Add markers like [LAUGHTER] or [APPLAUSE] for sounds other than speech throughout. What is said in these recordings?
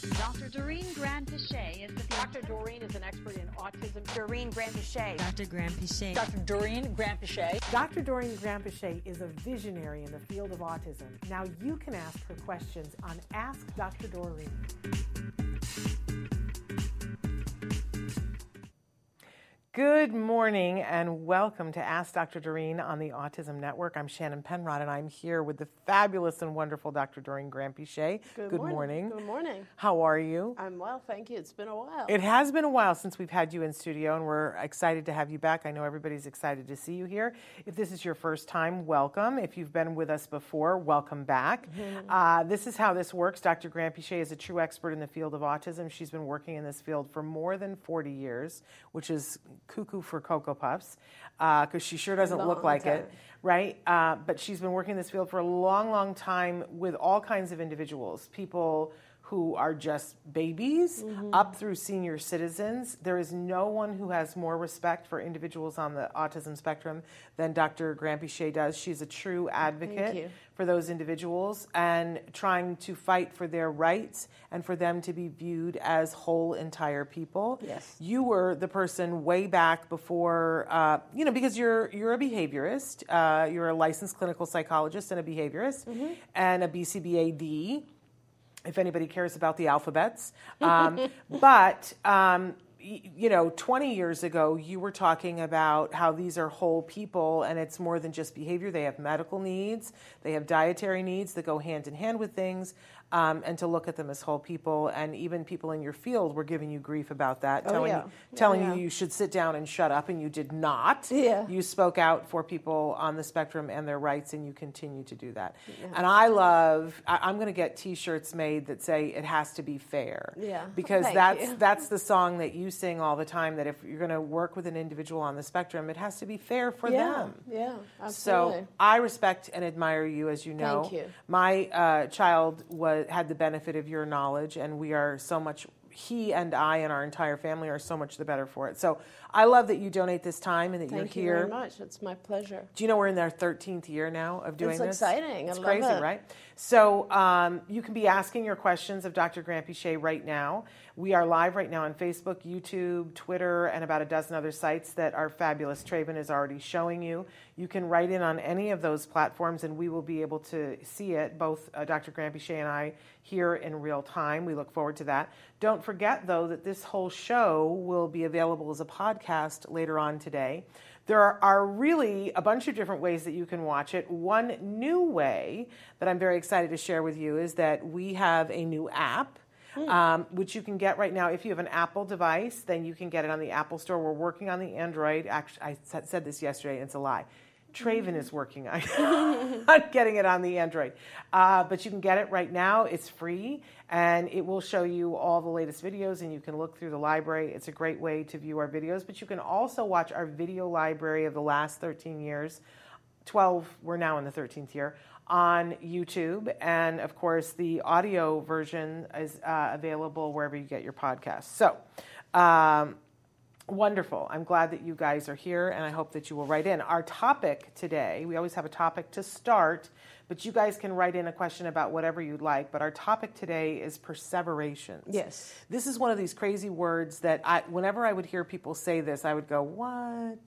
Dr. Doreen Granpeesheh is the Dr. Doreen is an expert in autism. Doreen Granpeesheh. Dr. Granpeesheh. Dr. Doreen Granpeesheh. Dr. Doreen Granpeesheh is a visionary in the field of autism. Now you can ask her questions on Ask Dr. Doreen. Good morning and welcome to Ask Dr. Doreen on the Autism Network. I'm Shannon Penrod and I'm here with the fabulous and wonderful Dr. Doreen Granpeesheh. Good, Good morning. morning. Good morning. How are you? I'm well, thank you. It's been a while. It has been a while since we've had you in studio, and we're excited to have you back. I know everybody's excited to see you here. If this is your first time, welcome. If you've been with us before, welcome back. Uh, this is how this works. Dr. Granpeesheh is a true expert in the field of autism. She's been working in this field for more than 40 years, which is cuckoo for Cocoa Puffs, because she sure doesn't look like time. it right? Uh, but she's been working in this field for a long, long time with all kinds of individuals, people who are just babies up through senior citizens. There is no one who has more respect for individuals on the autism spectrum than Dr. Granpeesheh does. She's a true advocate for those individuals and trying to fight for their rights and for them to be viewed as whole, entire people. Yes. You were the person way back before, uh, you know, because you're you're a behaviorist, uh, you're a licensed clinical psychologist and a behaviorist, and a BCBAD. If anybody cares about the alphabets, um, [LAUGHS] but. Um, y- you know, 20 years ago, you were talking about how these are whole people and it's more than just behavior. They have medical needs, they have dietary needs that go hand in hand with things, um, and to look at them as whole people. And even people in your field were giving you grief about that, Oh, telling, yeah. you, telling Yeah. you you should sit down and shut up, and you did not. Yeah. You spoke out for people on the spectrum and their rights, and you continue to do that. And I love, I, I'm going to get t shirts made that say it has to be fair. Yeah. [LAUGHS] Because Thank that's, you. that's the song that you sing all the time that if you're going to work with an individual on the spectrum, it has to be fair for yeah, them. yeah, absolutely. So I respect and admire you, as you know. Thank you. My uh, child was, had the benefit of your knowledge, and we are so much. He and I and our entire family are so much the better for it. So I love that you donate this time and that Thank you're here. Thank you very much. It's my pleasure. Do you know we're in our 13th year now of doing It's this? exciting. I It's love crazy, it. right? So um, you can be asking your questions of Dr. Granpeesheh right now. We are live right now on Facebook, YouTube, Twitter, and about a dozen other sites that our fabulous Traven is already showing you. You can write in on any of those platforms, and we will be able to see it, both uh, Dr. Granpeesheh and I, here in real time. We look forward to that. Don't forget, though, that this whole show will be available as a podcast later on today. There are, are really a bunch of different ways that you can watch it. One new way that I'm very excited to share with you is that we have a new app. Um, which you can get right now. If you have an Apple device, then you can get it on the Apple Store. We're working on the Android. Actually, I said- said this yesterday, and it's a lie. Traven is working on [LAUGHS] on getting it on the Android. Uh, but you can get it right now. It's free and it will show you all the latest videos and you can look through the library. It's a great way to view our videos, but you can also watch our video library of the last 13 years. 12, we're now in the 13th year, on YouTube. And of course, the audio version is uh, available wherever you get your podcasts. So, um, Wonderful. I'm glad that you guys are here and I hope that you will write in. Our topic today, we always have a topic to start, but you guys can write in a question about whatever you'd like. But our topic today is perseverations. Yes. This is one of these crazy words that I, whenever I would hear people say this, I would go, What?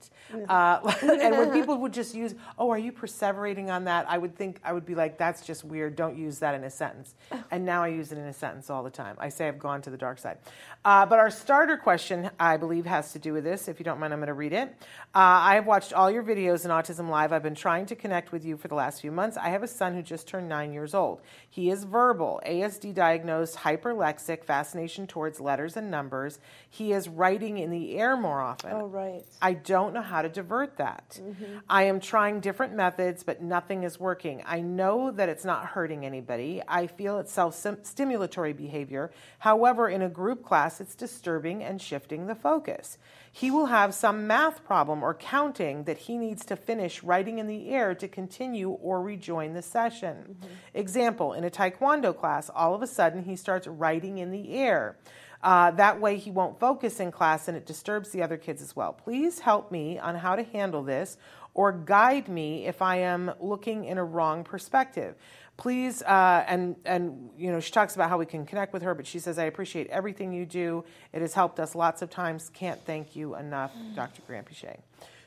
Uh, [LAUGHS] and when [LAUGHS] people would just use, Oh, are you perseverating on that? I would think, I would be like, That's just weird. Don't use that in a sentence. And now I use it in a sentence all the time. I say I've gone to the dark side. Uh, but our starter question, I believe, has to do with this. If you don't mind, I'm going to read it. Uh, I have watched all your videos in Autism Live. I've been trying to connect with you for the last few months. I have a son who just turned nine years old. He is verbal, ASD diagnosed, hyperlexic, fascination towards letters and numbers. He is writing in the air more often. Oh, right. I don't know how to divert that. Mm-hmm. I am trying different methods, but nothing is working. I know that it's not hurting anybody. I feel it's self stimulatory behavior. However, in a group class, it's disturbing and shifting the focus. He will have some math problem or counting that he needs to finish writing in the air to continue or rejoin the session. Example In a Taekwondo class, all of a sudden he starts writing in the air. Uh, that way, he won't focus in class and it disturbs the other kids as well. Please help me on how to handle this or guide me if I am looking in a wrong perspective. Please, uh, and and you know, she talks about how we can connect with her, but she says, "I appreciate everything you do. It has helped us lots of times. Can't thank you enough, Dr. Granpeesheh."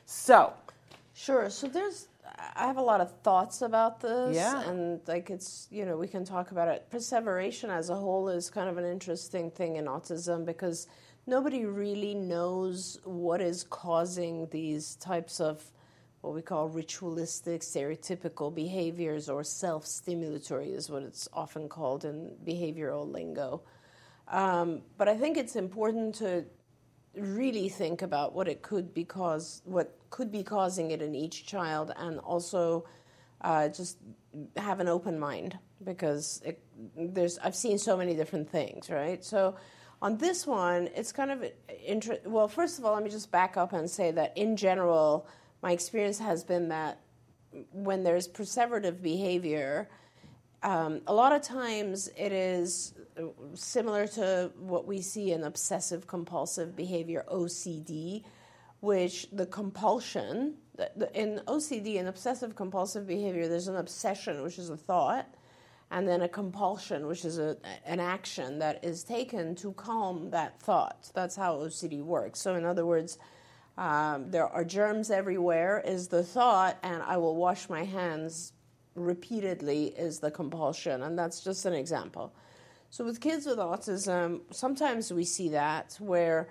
So, Sure. So there's, I have a lot of thoughts about this. Yeah. And like it's, you know, we can talk about it. Perseveration as a whole is kind of an interesting thing in autism because nobody really knows what is causing these types of what we call ritualistic, stereotypical behaviors or self stimulatory, is what it's often called in behavioral lingo. Um, but I think it's important to really think about what it could be cause, what could be causing it in each child, and also uh, just have an open mind because it, there's I've seen so many different things, right? So on this one, it's kind of inter- well. First of all, let me just back up and say that in general, my experience has been that when there's perseverative behavior, um, a lot of times it is similar to what we see in obsessive compulsive behavior, OCD, which the compulsion, in OCD and obsessive compulsive behavior, there's an obsession, which is a thought, and then a compulsion, which is a, an action that is taken to calm that thought. That's how OCD works. So, in other words, um, there are germs everywhere, is the thought, and I will wash my hands repeatedly, is the compulsion. And that's just an example. So, with kids with autism, sometimes we see that where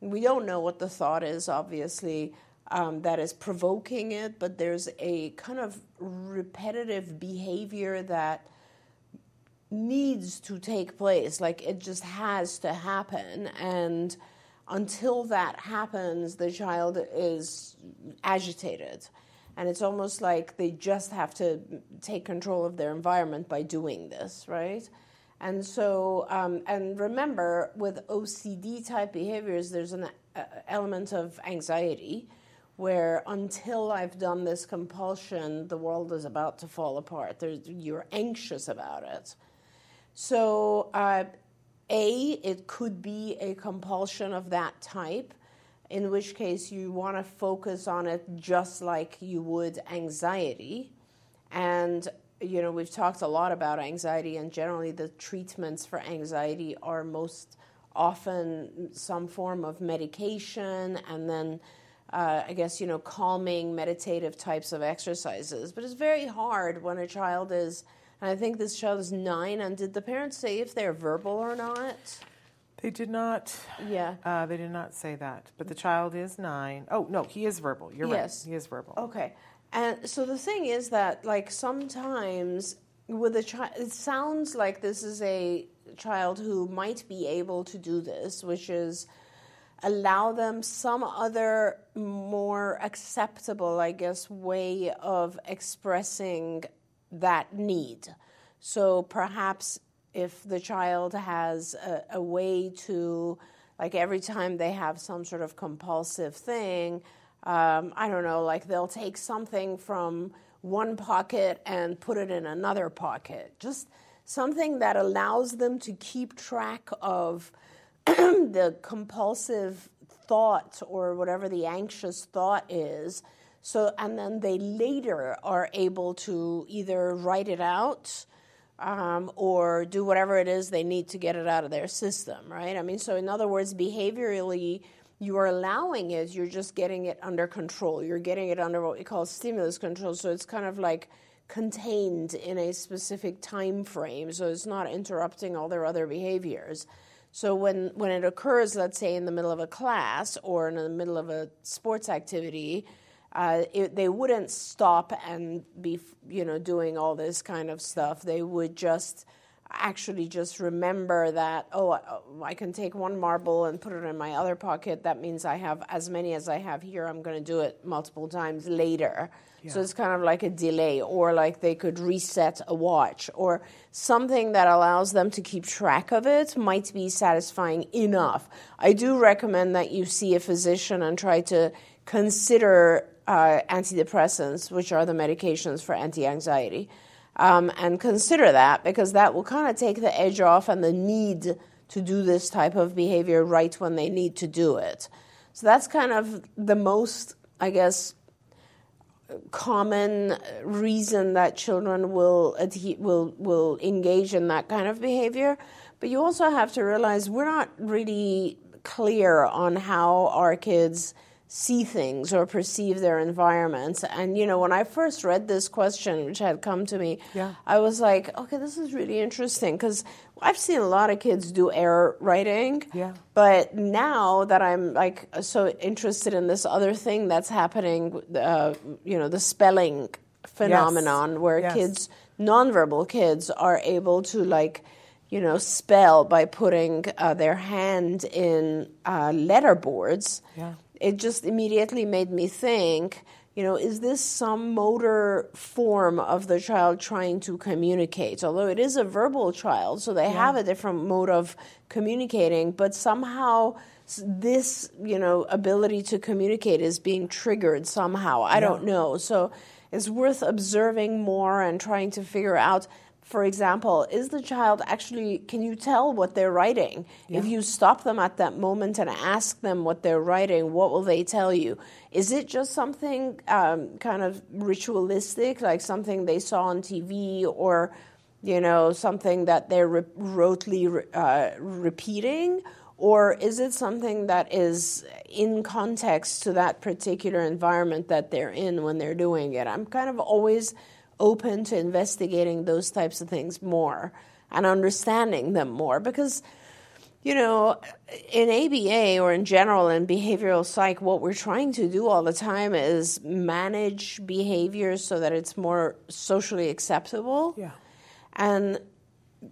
we don't know what the thought is, obviously, um, that is provoking it, but there's a kind of repetitive behavior that needs to take place. Like it just has to happen. And until that happens, the child is agitated. And it's almost like they just have to take control of their environment by doing this, right? And so, um, and remember, with OCD type behaviors, there's an uh, element of anxiety where until I've done this compulsion, the world is about to fall apart. There's, you're anxious about it. So, uh, A, it could be a compulsion of that type, in which case you want to focus on it just like you would anxiety. And you know, we've talked a lot about anxiety, and generally the treatments for anxiety are most often some form of medication and then uh, I guess, you know, calming, meditative types of exercises. But it's very hard when a child is, and I think this child is nine, and did the parents say if they're verbal or not? They did not. Yeah. Uh, they did not say that. But the child is nine. Oh no, he is verbal. You're Yes. right. He is verbal. Okay. And so the thing is that, like, sometimes with a child, it sounds like this is a child who might be able to do this, which is allow them some other more acceptable, I guess, way of expressing that need. So perhaps if the child has a, a way to, like, every time they have some sort of compulsive thing, um, I don't know, like they'll take something from one pocket and put it in another pocket. Just something that allows them to keep track of [CLEARS THROAT] the compulsive thought or whatever the anxious thought is. So, and then they later are able to either write it out um, or do whatever it is they need to get it out of their system, right? I mean, so in other words, behaviorally, you are allowing it, you're just getting it under control. You're getting it under what we call stimulus control. So it's kind of like contained in a specific time frame. So it's not interrupting all their other behaviors. So when, when it occurs, let's say in the middle of a class or in the middle of a sports activity, uh, it, they wouldn't stop and be, you know, doing all this kind of stuff. They would just actually just remember that oh I can take one marble and put it in my other pocket that means I have as many as I have here I'm going to do it multiple times later yeah. so it's kind of like a delay or like they could reset a watch or something that allows them to keep track of it might be satisfying enough I do recommend that you see a physician and try to consider uh, antidepressants which are the medications for anti-anxiety um, and consider that because that will kind of take the edge off and the need to do this type of behavior right when they need to do it. So that's kind of the most, I guess, common reason that children will will will engage in that kind of behavior. But you also have to realize we're not really clear on how our kids see things or perceive their environments. And you know, when I first read this question, which had come to me, yeah. I was like, okay, this is really interesting because I've seen a lot of kids do error writing. Yeah. But now that I'm like so interested in this other thing that's happening, uh, you know, the spelling phenomenon yes. where yes. kids, nonverbal kids, are able to like you know, spell by putting uh, their hand in uh, letter boards. Yeah it just immediately made me think you know, is this some motor form of the child trying to communicate? Although it is a verbal child, so they yeah. have a different mode of communicating, but somehow this, you know, ability to communicate is being triggered somehow. I yeah. don't know. So it's worth observing more and trying to figure out for example, is the child actually, can you tell what they're writing? Yeah. If you stop them at that moment and ask them what they're writing, what will they tell you? Is it just something um, kind of ritualistic, like something they saw on TV or, you know, something that they're re- rotely uh, repeating? Or is it something that is in context to that particular environment that they're in when they're doing it? I'm kind of always open to investigating those types of things more and understanding them more because you know, in ABA or in general in behavioral psych, what we're trying to do all the time is manage behaviors so that it's more socially acceptable. Yeah. And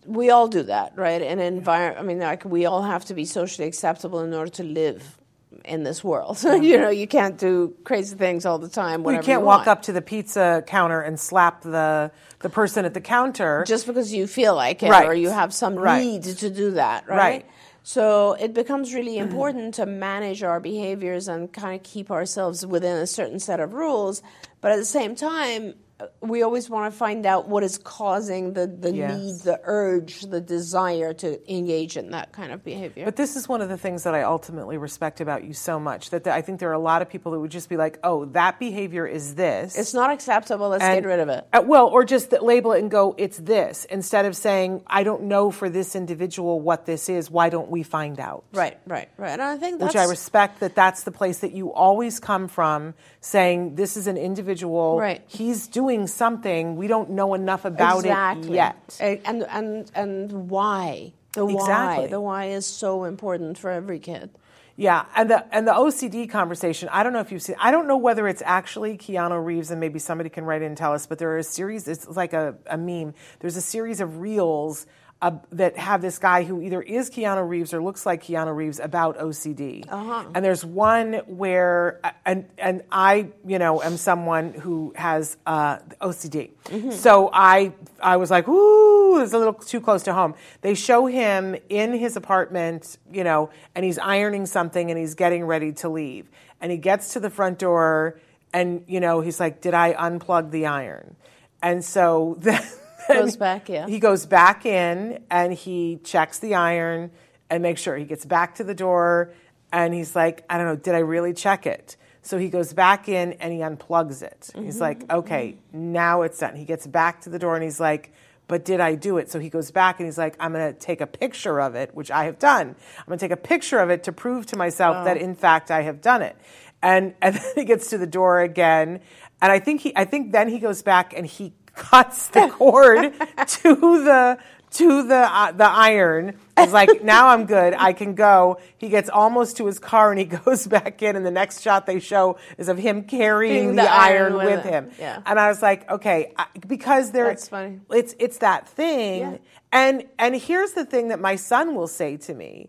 we all do that, right? In environment, I mean, like we all have to be socially acceptable in order to live in this world. [LAUGHS] You know, you can't do crazy things all the time. Well, you can't you walk up to the pizza counter and slap the the person at the counter just because you feel like it right. or you have some right. need to do that, right? right. So it becomes really [CLEARS THROAT] important to manage our behaviors and kind of keep ourselves within a certain set of rules, but at the same time we always want to find out what is causing the, the yes. need, the urge, the desire to engage in that kind of behavior. But this is one of the things that I ultimately respect about you so much that the, I think there are a lot of people that would just be like, oh, that behavior is this. It's not acceptable, let's and, get rid of it. Uh, well, or just label it and go, it's this, instead of saying, I don't know for this individual what this is, why don't we find out? Right, right, right. And I think Which I respect that that's the place that you always come from, saying, this is an individual, right. he's doing doing something, we don't know enough about exactly. it yet. And and and why? The exactly. why. The why is so important for every kid. Yeah, and the and the OCD conversation. I don't know if you've seen. I don't know whether it's actually Keanu Reeves, and maybe somebody can write in and tell us. But there are a series. It's like a, a meme. There's a series of reels uh, that have this guy who either is Keanu Reeves or looks like Keanu Reeves about OCD. Uh-huh. And there's one where, and and I, you know, am someone who has uh, OCD. Mm-hmm. So I I was like, ooh, it's a little too close to home. They show him in his apartment, you know, and he's ironing something and he's getting ready to leave. And he gets to the front door and, you know, he's like, did I unplug the iron? And so [LAUGHS] then [LAUGHS] goes back, yeah. He goes back in and he checks the iron and makes sure he gets back to the door and he's like, I don't know, did I really check it? So he goes back in and he unplugs it. Mm-hmm. He's like, okay, mm-hmm. now it's done. He gets back to the door and he's like, but did I do it? So he goes back and he's like, I'm going to take a picture of it, which I have done. I'm going to take a picture of it to prove to myself oh. that in fact I have done it. And [LAUGHS] and then he gets to the door again, and I think he I think then he goes back and he cuts the cord [LAUGHS] to the to the uh, the iron. He's like, now I'm good. I can go. He gets almost to his car and he [LAUGHS] goes back in. And the next shot they show is of him carrying the, the iron, iron with, with him. him. Yeah. And I was like, okay, I, because there, That's funny. It's it's that thing. Yeah. And and here's the thing that my son will say to me.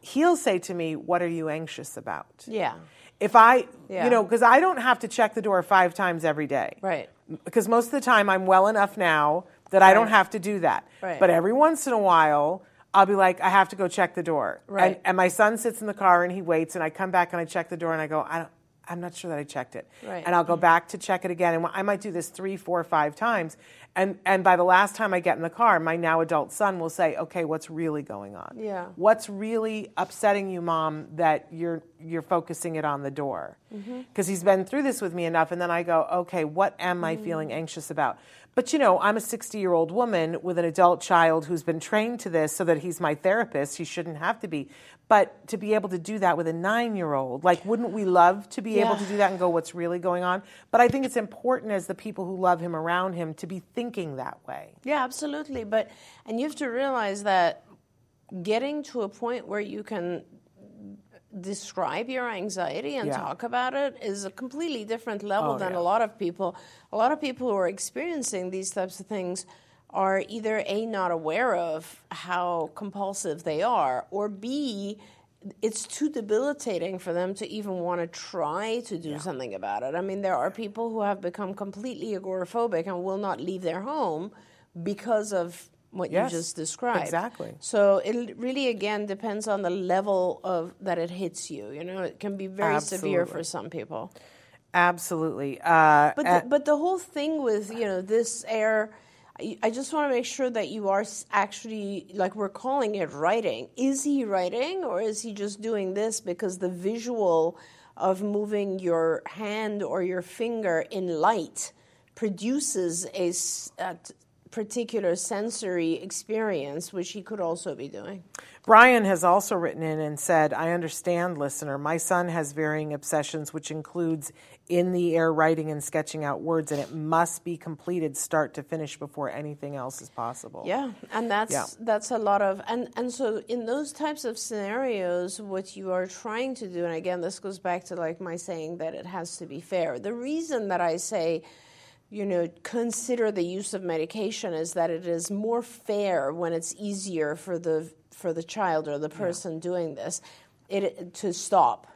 He'll say to me, "What are you anxious about?" Yeah. If I, Yeah. you know, because I don't have to check the door five times every day Right. Because most of the time I'm well enough now that I don't have to do that. Right. But every once in a while, I'll be like, I have to go check the door. And, and my son sits in the car and he waits, and I come back and I check the door and I go, I don't, I'm not sure that I checked it. Right. And I'll go back to check it again, and I might do this three, four, five times. And and by the last time I get in the car, my now adult son will say, Okay, what's really going on? Yeah. What's really upsetting you, mom, that you're you're focusing it on the door? Mm-hmm. Because he's been through this with me enough, and then I go, okay, what am I feeling anxious about? But you know, I'm a 60 year old woman with an adult child who's been trained to this so that he's my therapist. He shouldn't have to be. But to be able to do that with a nine year old, like, wouldn't we love to be able to do that and go, what's really going on? But I think it's important as the people who love him around him to be thinking that way. Yeah, absolutely. But and you have to realize that getting to a point where you can describe your anxiety and Yeah. talk about it is a completely different level Oh, than yeah. a lot of people. A lot of people who are experiencing these types of things are either a not aware of how compulsive they are or b it's too debilitating for them to even want to try to do something about it. I mean, there are people who have become completely agoraphobic and will not leave their home because of what Yes, you just described. exactly. So it really again depends on the level of that it hits you. You know, it can be very severe for some people. Absolutely. Uh, But the, but the whole thing with you know this air, I, just want to make sure that you are actually like we're calling it writing. Is he writing or is he just doing this because the visual of moving your hand or your finger in light produces a, a particular sensory experience, which he could also be doing. Brian has also written in and said, I understand, listener. My son has varying obsessions, which includes in the air writing and sketching out words, and it must be completed start to finish before anything else is possible. Yeah, and that's Yeah. that's a lot of and and so in those types of scenarios, what you are trying to do, and again, this goes back to like my saying that it has to be fair. The reason that I say, you know, consider the use of medication is that it is more fair when it's easier for the for the child or the person doing this, it to stop.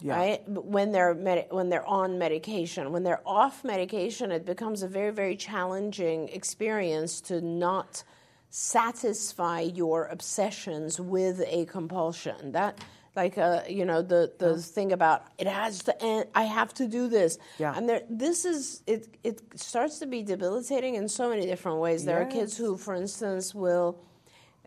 Yeah. Right when they're medi- when they're on medication, when they're off medication, it becomes a very very challenging experience to not satisfy your obsessions with a compulsion. That like uh, you know the the thing about it has to end. I have to do this. Yeah. And there, this is it. It starts to be debilitating in so many different ways. There are kids who, for instance, will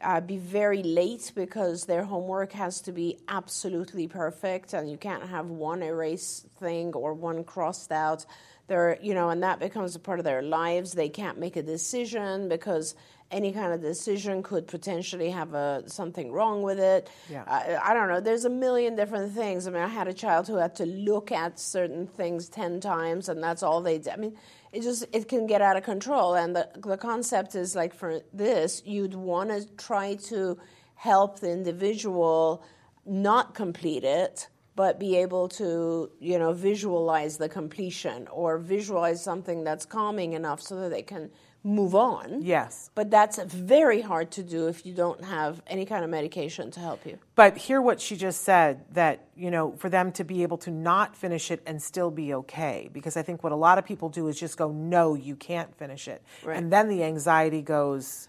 uh, be very late because their homework has to be absolutely perfect, and you can't have one erase thing or one crossed out. There, you know, and that becomes a part of their lives. They can't make a decision because any kind of decision could potentially have a something wrong with it. Yeah. I, I don't know. There's a million different things. I mean, I had a child who had to look at certain things ten times, and that's all they did. I mean, it just it can get out of control. And the the concept is like for this, you'd want to try to help the individual not complete it but be able to you know visualize the completion or visualize something that's calming enough so that they can move on Yes. but that's very hard to do if you don't have any kind of medication to help you But hear what she just said that, you know, for them to be able to not finish it and still be okay. Because I think what a lot of people do is just go, no, you can't finish it. Right. And then the anxiety goes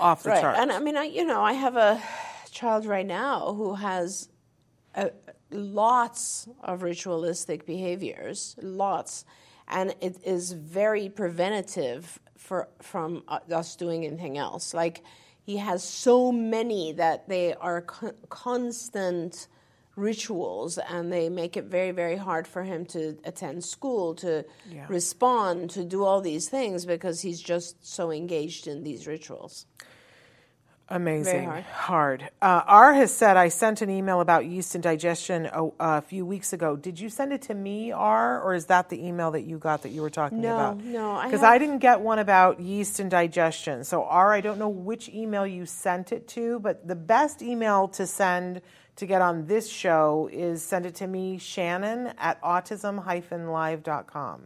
off the right chart. and i mean i you know i have a child right now who has a, lots of ritualistic behaviors lots and it is very preventative for from uh, us doing anything else like he has so many that they are con- constant rituals and they make it very very hard for him to attend school to Yeah. respond to do all these things because he's just so engaged in these rituals Amazing. hard. Hard. Uh, R has said, I sent an email about yeast and digestion a, a few weeks ago. Did you send it to me, R, or is that the email that you got that you were talking No, about? no, I Because have- I didn't get one about yeast and digestion. So, R, I don't know which email you sent it to, but the best email to send to get on this show is send it to me, Shannon, at autism-live.com.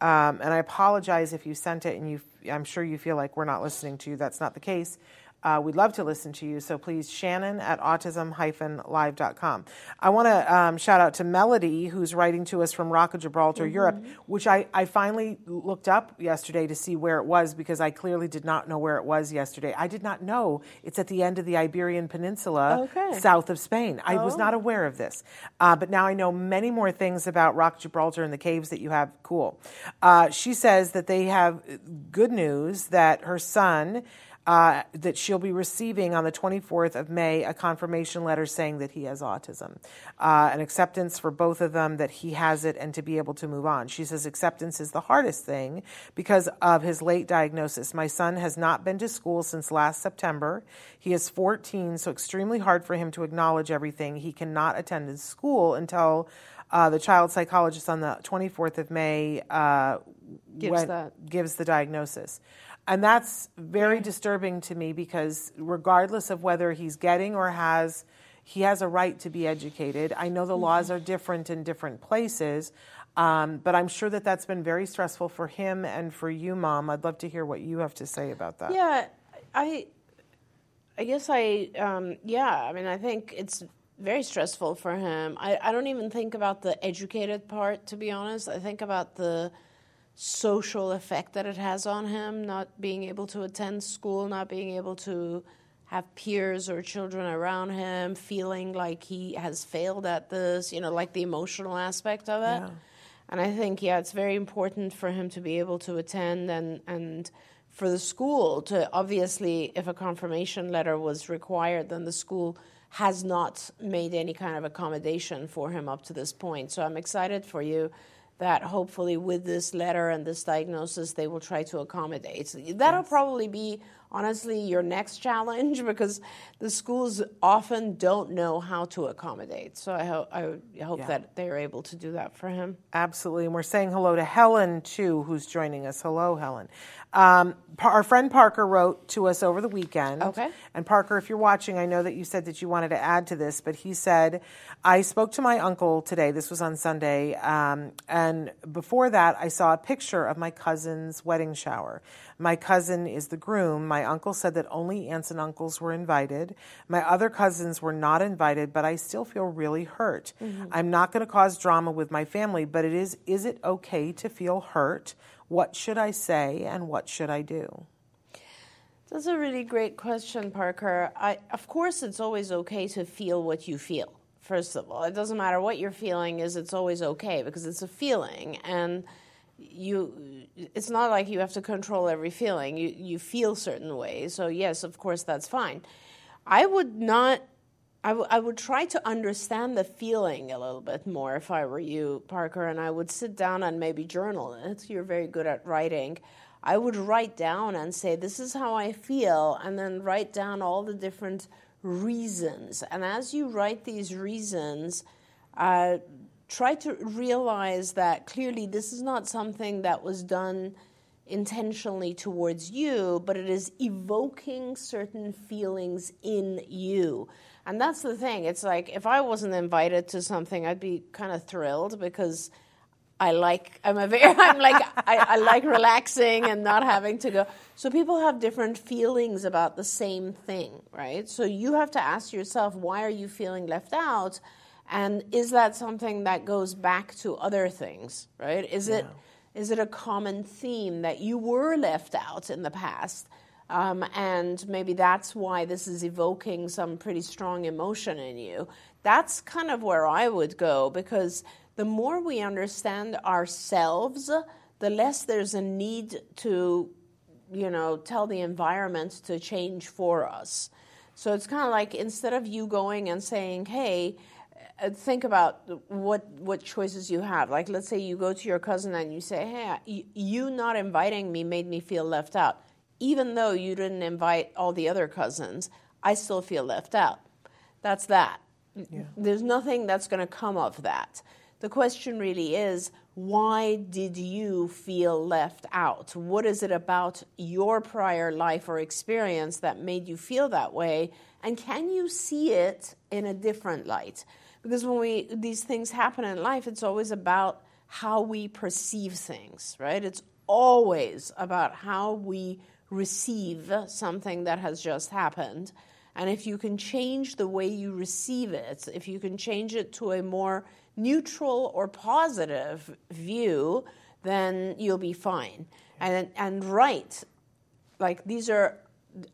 Um, and I apologize if you sent it and you, I'm sure you feel like we're not listening to you. That's not the case. Uh, we'd love to listen to you. So please, Shannon at autism-live.com. I want to um, shout out to Melody, who's writing to us from Rock of Gibraltar, Europe, which I, I finally looked up yesterday to see where it was because I clearly did not know where it was yesterday. I did not know it's at the end of the Iberian Peninsula, Okay. south of Spain. I was not aware of this. Uh, but now I know many more things about Rock Gibraltar and the caves that you have. Cool. Uh, she says that they have good news that her son. Uh, that she'll be receiving on the 24th of May a confirmation letter saying that he has autism, uh, an acceptance for both of them that he has it and to be able to move on. She says acceptance is the hardest thing because of his late diagnosis. My son has not been to school since last September. He is 14, so extremely hard for him to acknowledge everything. He cannot attend his school until uh, the child psychologist on the 24th of May uh, Gives that. gives the diagnosis. And that's very disturbing to me because regardless of whether he's getting or has, he has a right to be educated. I know the Mm-hmm. laws are different in different places, um, but I'm sure that that's been very stressful for him and for you, Mom. I'd love to hear what you have to say about that. Yeah, I, I guess I, um, yeah. I mean, I think it's very stressful for him. I, I don't even think about the educated part, to be honest. I think about the social effect that it has on him, not being able to attend school, not being able to have peers or children around him, feeling like he has failed at this, you know, like the emotional aspect of it. Yeah. And I think, yeah, it's very important for him to be able to attend and, and for the school to obviously, if a confirmation letter was required, then the school has not made any kind of accommodation for him up to this point. So I'm excited for you that hopefully with this letter and this diagnosis, they will try to accommodate. That'll probably be, honestly, your next [LAUGHS] challenge because the schools often don't know how to accommodate. So I, ho- I hope Yeah. that they're able to do that for him. Absolutely. And we're saying hello to Helen, too, who's joining us. Hello, Helen. Um, our friend Parker wrote to us over the weekend. Okay. And Parker, if you're watching, I know that you said that you wanted to add to this, but he said, I spoke to my uncle today. This was on Sunday. Um, and before that, I saw a picture of my cousin's wedding shower. My cousin is the groom. My uncle said that only aunts and uncles were invited. My other cousins were not invited, but I still feel really hurt. Mm-hmm. I'm not going to cause drama with my family, but it is is it okay to feel hurt? What should I say and what should I do? That's a really great question, Parker. I, of course, it's always okay to feel what you feel. First of all, it doesn't matter what you're feeling. Is it's always okay because it's a feeling, and you. It's not like you have to control every feeling. You you feel certain ways. So yes, of course, that's fine. I would not. I, w- I would try to understand the feeling a little bit more if I were you, Parker, and I would sit down and maybe journal it. You're very good at writing. I would write down and say, This is how I feel, and then write down all the different reasons. And as you write these reasons, uh, try to realize that clearly this is not something that was done intentionally towards you, but it is evoking certain feelings in you. And that's the thing. It's like if I wasn't invited to something, I'd be kind of thrilled because I like I'm a very [LAUGHS] I'm like I, I like relaxing and not having to go. So people have different feelings about the same thing, right? So you have to ask yourself, why are you feeling left out? And is that something that goes back to other things, right? Is it is it a common theme that you were left out in the past? Um, and maybe that's why this is evoking some pretty strong emotion in you. That's kind of where I would go because the more we understand ourselves, the less there's a need to, you know, tell the environment to change for us. So it's kind of like instead of you going and saying, hey, uh, think about what what choices you have. Like, let's say you go to your cousin and you say, "Hey, you, you not inviting me made me feel left out." even though you didn't invite all the other cousins, I still feel left out. That's that. Yeah. There's nothing that's going to come of that. The question really is why did you feel left out? What is it about your prior life or experience that made you feel that way? And can you see it in a different light? Because when we these things happen in life, it's always about how we perceive things, right? It's always about how we receive something that has just happened. And if you can change the way you receive it, if you can change it to a more neutral or positive view, then you'll be fine. And and right, like these are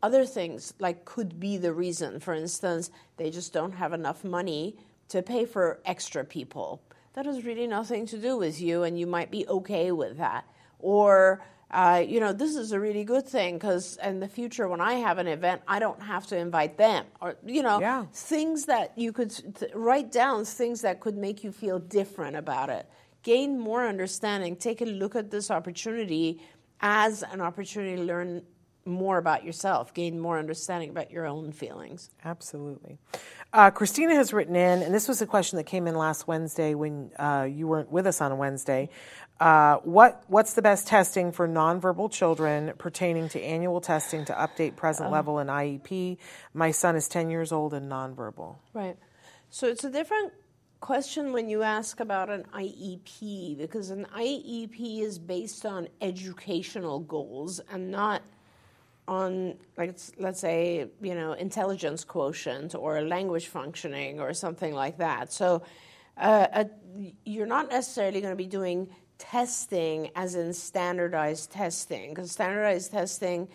other things like could be the reason. For instance, they just don't have enough money to pay for extra people. That has really nothing to do with you, and you might be okay with that. Or uh, you know, this is a really good thing because in the future, when I have an event, I don't have to invite them. Or, you know, yeah. things that you could th- write down, things that could make you feel different about it. Gain more understanding. Take a look at this opportunity as an opportunity to learn more about yourself, gain more understanding about your own feelings. Absolutely. Uh, Christina has written in, and this was a question that came in last Wednesday when uh, you weren't with us on a Wednesday. Uh, what what's the best testing for nonverbal children pertaining to annual testing to update present um, level in IEP? My son is ten years old and nonverbal. Right. So it's a different question when you ask about an IEP because an IEP is based on educational goals and not on like let's say you know intelligence quotient or language functioning or something like that. So uh, a, you're not necessarily going to be doing testing as in standardized testing because standardized testing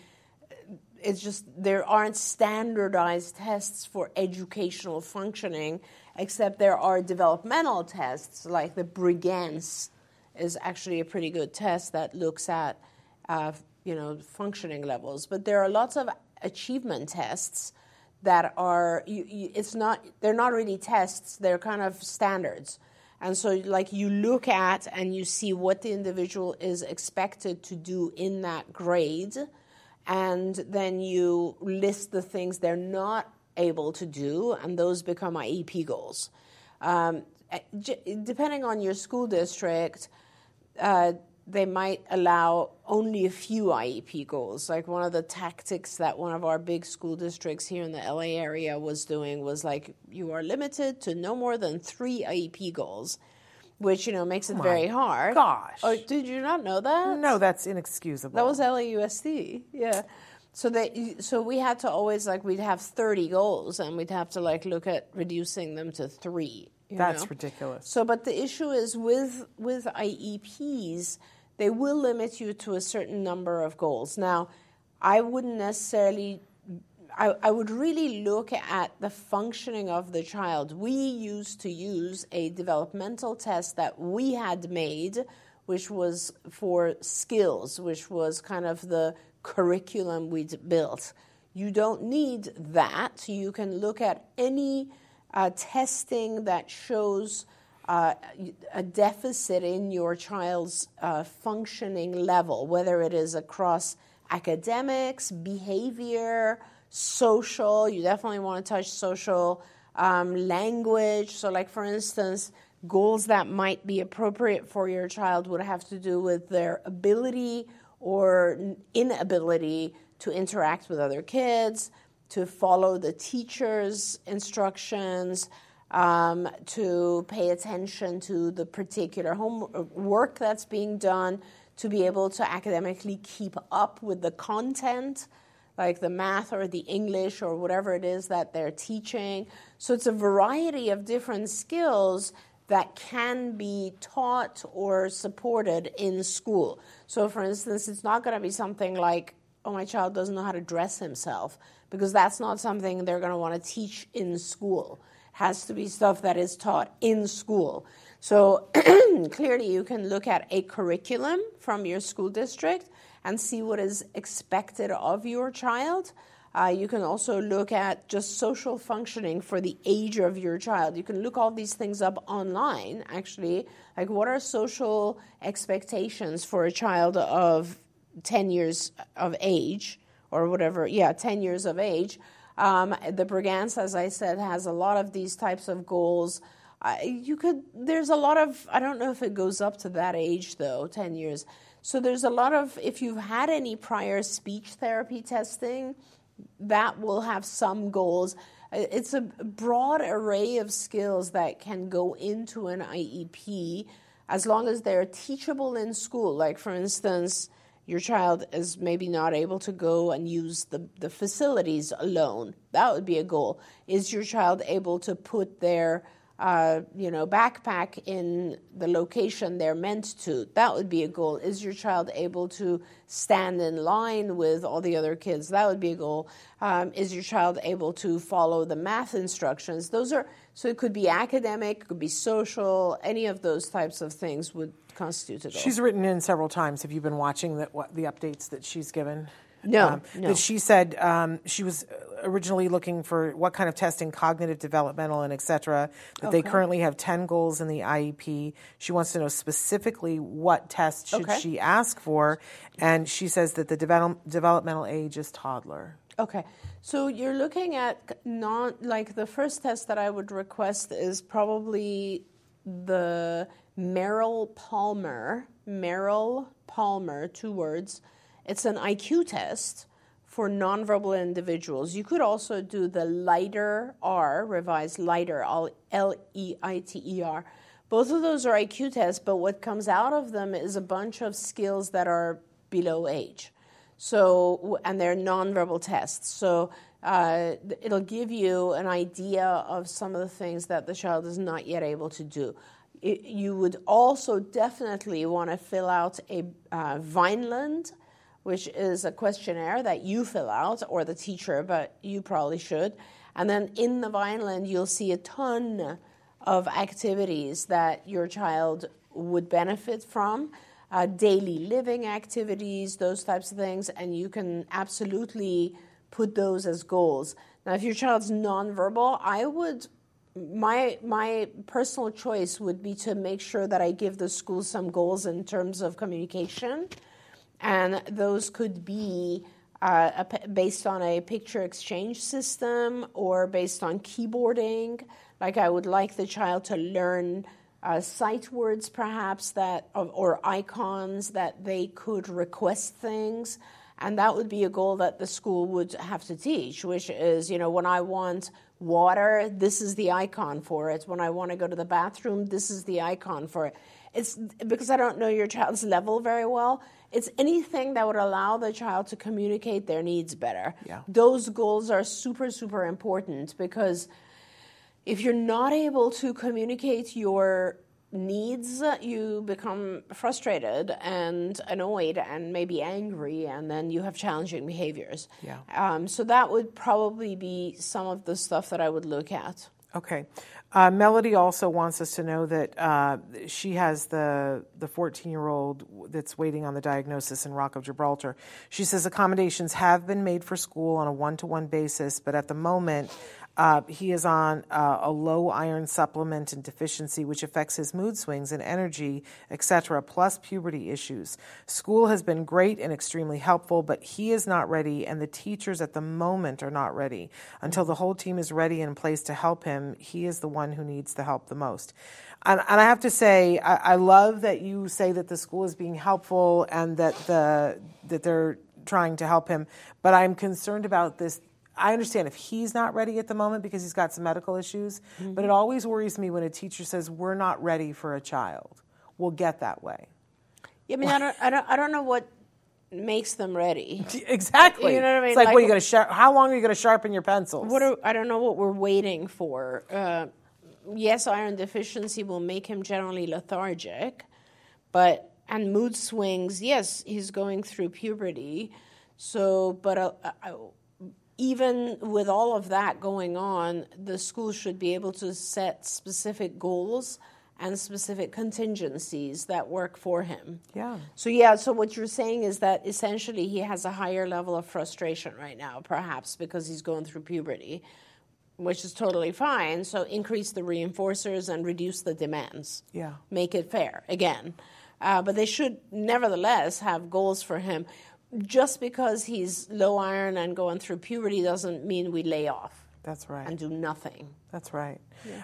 it's just there aren't standardized tests for educational functioning except there are developmental tests like the Brigance is actually a pretty good test that looks at uh, you know functioning levels. But there are lots of achievement tests that are you, you, it's not they're not really tests they're kind of standards and so, like, you look at and you see what the individual is expected to do in that grade, and then you list the things they're not able to do, and those become IEP goals. Um, eh, depending on your school district, uh, they might allow only a few IEP goals. Like one of the tactics that one of our big school districts here in the LA area was doing was like you are limited to no more than three IEP goals, which you know makes it oh very hard. Gosh, oh, did you not know that? No, that's inexcusable. That was LAUSD. Yeah. So they, so we had to always like we'd have 30 goals and we'd have to like look at reducing them to three. That's know? ridiculous. So, but the issue is with with IEPs they will limit you to a certain number of goals. Now, I wouldn't necessarily, I, I would really look at the functioning of the child. We used to use a developmental test that we had made, which was for skills, which was kind of the curriculum we'd built. You don't need that. You can look at any uh, testing that shows uh, a deficit in your child's uh, functioning level, whether it is across academics, behavior, social. You definitely want to touch social um, language. So, like for instance, goals that might be appropriate for your child would have to do with their ability or inability to interact with other kids, to follow the teacher's instructions um, to pay attention to the particular homework that's being done, to be able to academically keep up with the content, like the math or the English or whatever it is that they're teaching. So it's a variety of different skills that can be taught or supported in school. So, for instance, it's not going to be something like, oh, my child doesn't know how to dress himself, because that's not something they're going to want to teach in school has to be stuff that is taught in school. So [CLEARS THROAT] clearly, you can look at a curriculum from your school district and see what is expected of your child. Uh, you can also look at just social functioning for the age of your child. You can look all these things up online, actually. Like, what are social expectations for a child of 10 years of age or whatever, yeah, 10 years of age. Um, the Brigance, as I said, has a lot of these types of goals. You could, there's a lot of, I don't know if it goes up to that age though, 10 years. So there's a lot of, if you've had any prior speech therapy testing, that will have some goals. It's a broad array of skills that can go into an IEP as long as they're teachable in school. Like, for instance, your child is maybe not able to go and use the, the facilities alone. That would be a goal. Is your child able to put their uh, you know, backpack in the location they're meant to. That would be a goal. Is your child able to stand in line with all the other kids? That would be a goal. Um, is your child able to follow the math instructions? Those are so it could be academic, it could be social. Any of those types of things would constitute a goal. She's written in several times. Have you been watching the, what, the updates that she's given? No, um, no. That she said um, she was originally looking for what kind of testing, cognitive, developmental, and et cetera. That they currently have ten goals in the IEP. She wants to know specifically what tests should Okay. she ask for, and she says that the develop, developmental age is toddler. Okay, so you're looking at non like the first test that I would request is probably the Merrill Palmer, Merrill Palmer, two words. It's an IQ test for nonverbal individuals. You could also do the Leiter R, revised Leiter, L E I T E R. Both of those are IQ tests, but what comes out of them is a bunch of skills that are below age. So, and they're nonverbal tests. So, uh, it'll give you an idea of some of the things that the child is not yet able to do. It, you would also definitely want to fill out a uh, Vineland, which is a questionnaire that you fill out, or the teacher, but you probably should. And then in the Vineland, you'll see a ton of activities that your child would benefit from uh, daily living activities, those types of things, and you can absolutely put those as goals. Now, if your child's nonverbal, I would my my personal choice would be to make sure that I give the school some goals in terms of communication, and those could be uh, a based on a picture exchange system or based on keyboarding. Like I would like the child to learn uh, sight words, perhaps that or icons that they could request things. And that would be a goal that the school would have to teach, which is, you know, when I want water, this is the icon for it. When I want to go to the bathroom, this is the icon for it. It's because I don't know your child's [LAUGHS] level very well. It's anything that would allow the child to communicate their needs better. Yeah. Those goals are super, super important because if you're not able to communicate your needs, you become frustrated and annoyed and maybe angry, and then you have challenging behaviors. Yeah. Um, so that would probably be some of the stuff that I would look at. Okay. Uh, Melody also wants us to know that uh, she has the the 14 year old that's waiting on the diagnosis in Rock of Gibraltar. She says accommodations have been made for school on a one to one basis, but at the moment uh, he is on uh, a low iron supplement and deficiency, which affects his mood swings and energy, etc., plus puberty issues. School has been great and extremely helpful, but he is not ready, and the teachers at the moment are not ready. Until the whole team is ready and in place to help him, he is the one who needs the help the most. And, and I have to say, I, I love that you say that the school is being helpful and that the that they're trying to help him. But I'm concerned about this I understand if he's not ready at the moment because he's got some medical issues, but it always worries me when a teacher says we're not ready for a child. We'll get that way. Yeah, I mean, I don't, I don't, I don't know what makes them ready. [LAUGHS] Exactly. You know what I mean? It's like, Like- what are you going to? How long are you going to sharpen your pencils? What are, I don't know what we're waiting for. Uh, yes, iron deficiency will make him generally lethargic, but and mood swings. Yes, he's going through puberty, so but uh, uh, even with all of that going on, the school should be able to set specific goals and specific contingencies that work for him. Yeah. So yeah, so what you're saying is that essentially he has a higher level of frustration right now, perhaps because he's going through puberty, which is totally fine. So increase the reinforcers and reduce the demands. Yeah. Make it fair again. Uh, but they should nevertheless have goals for him. Just because he's low iron and going through puberty doesn't mean we lay off That's right. and do nothing. That's right.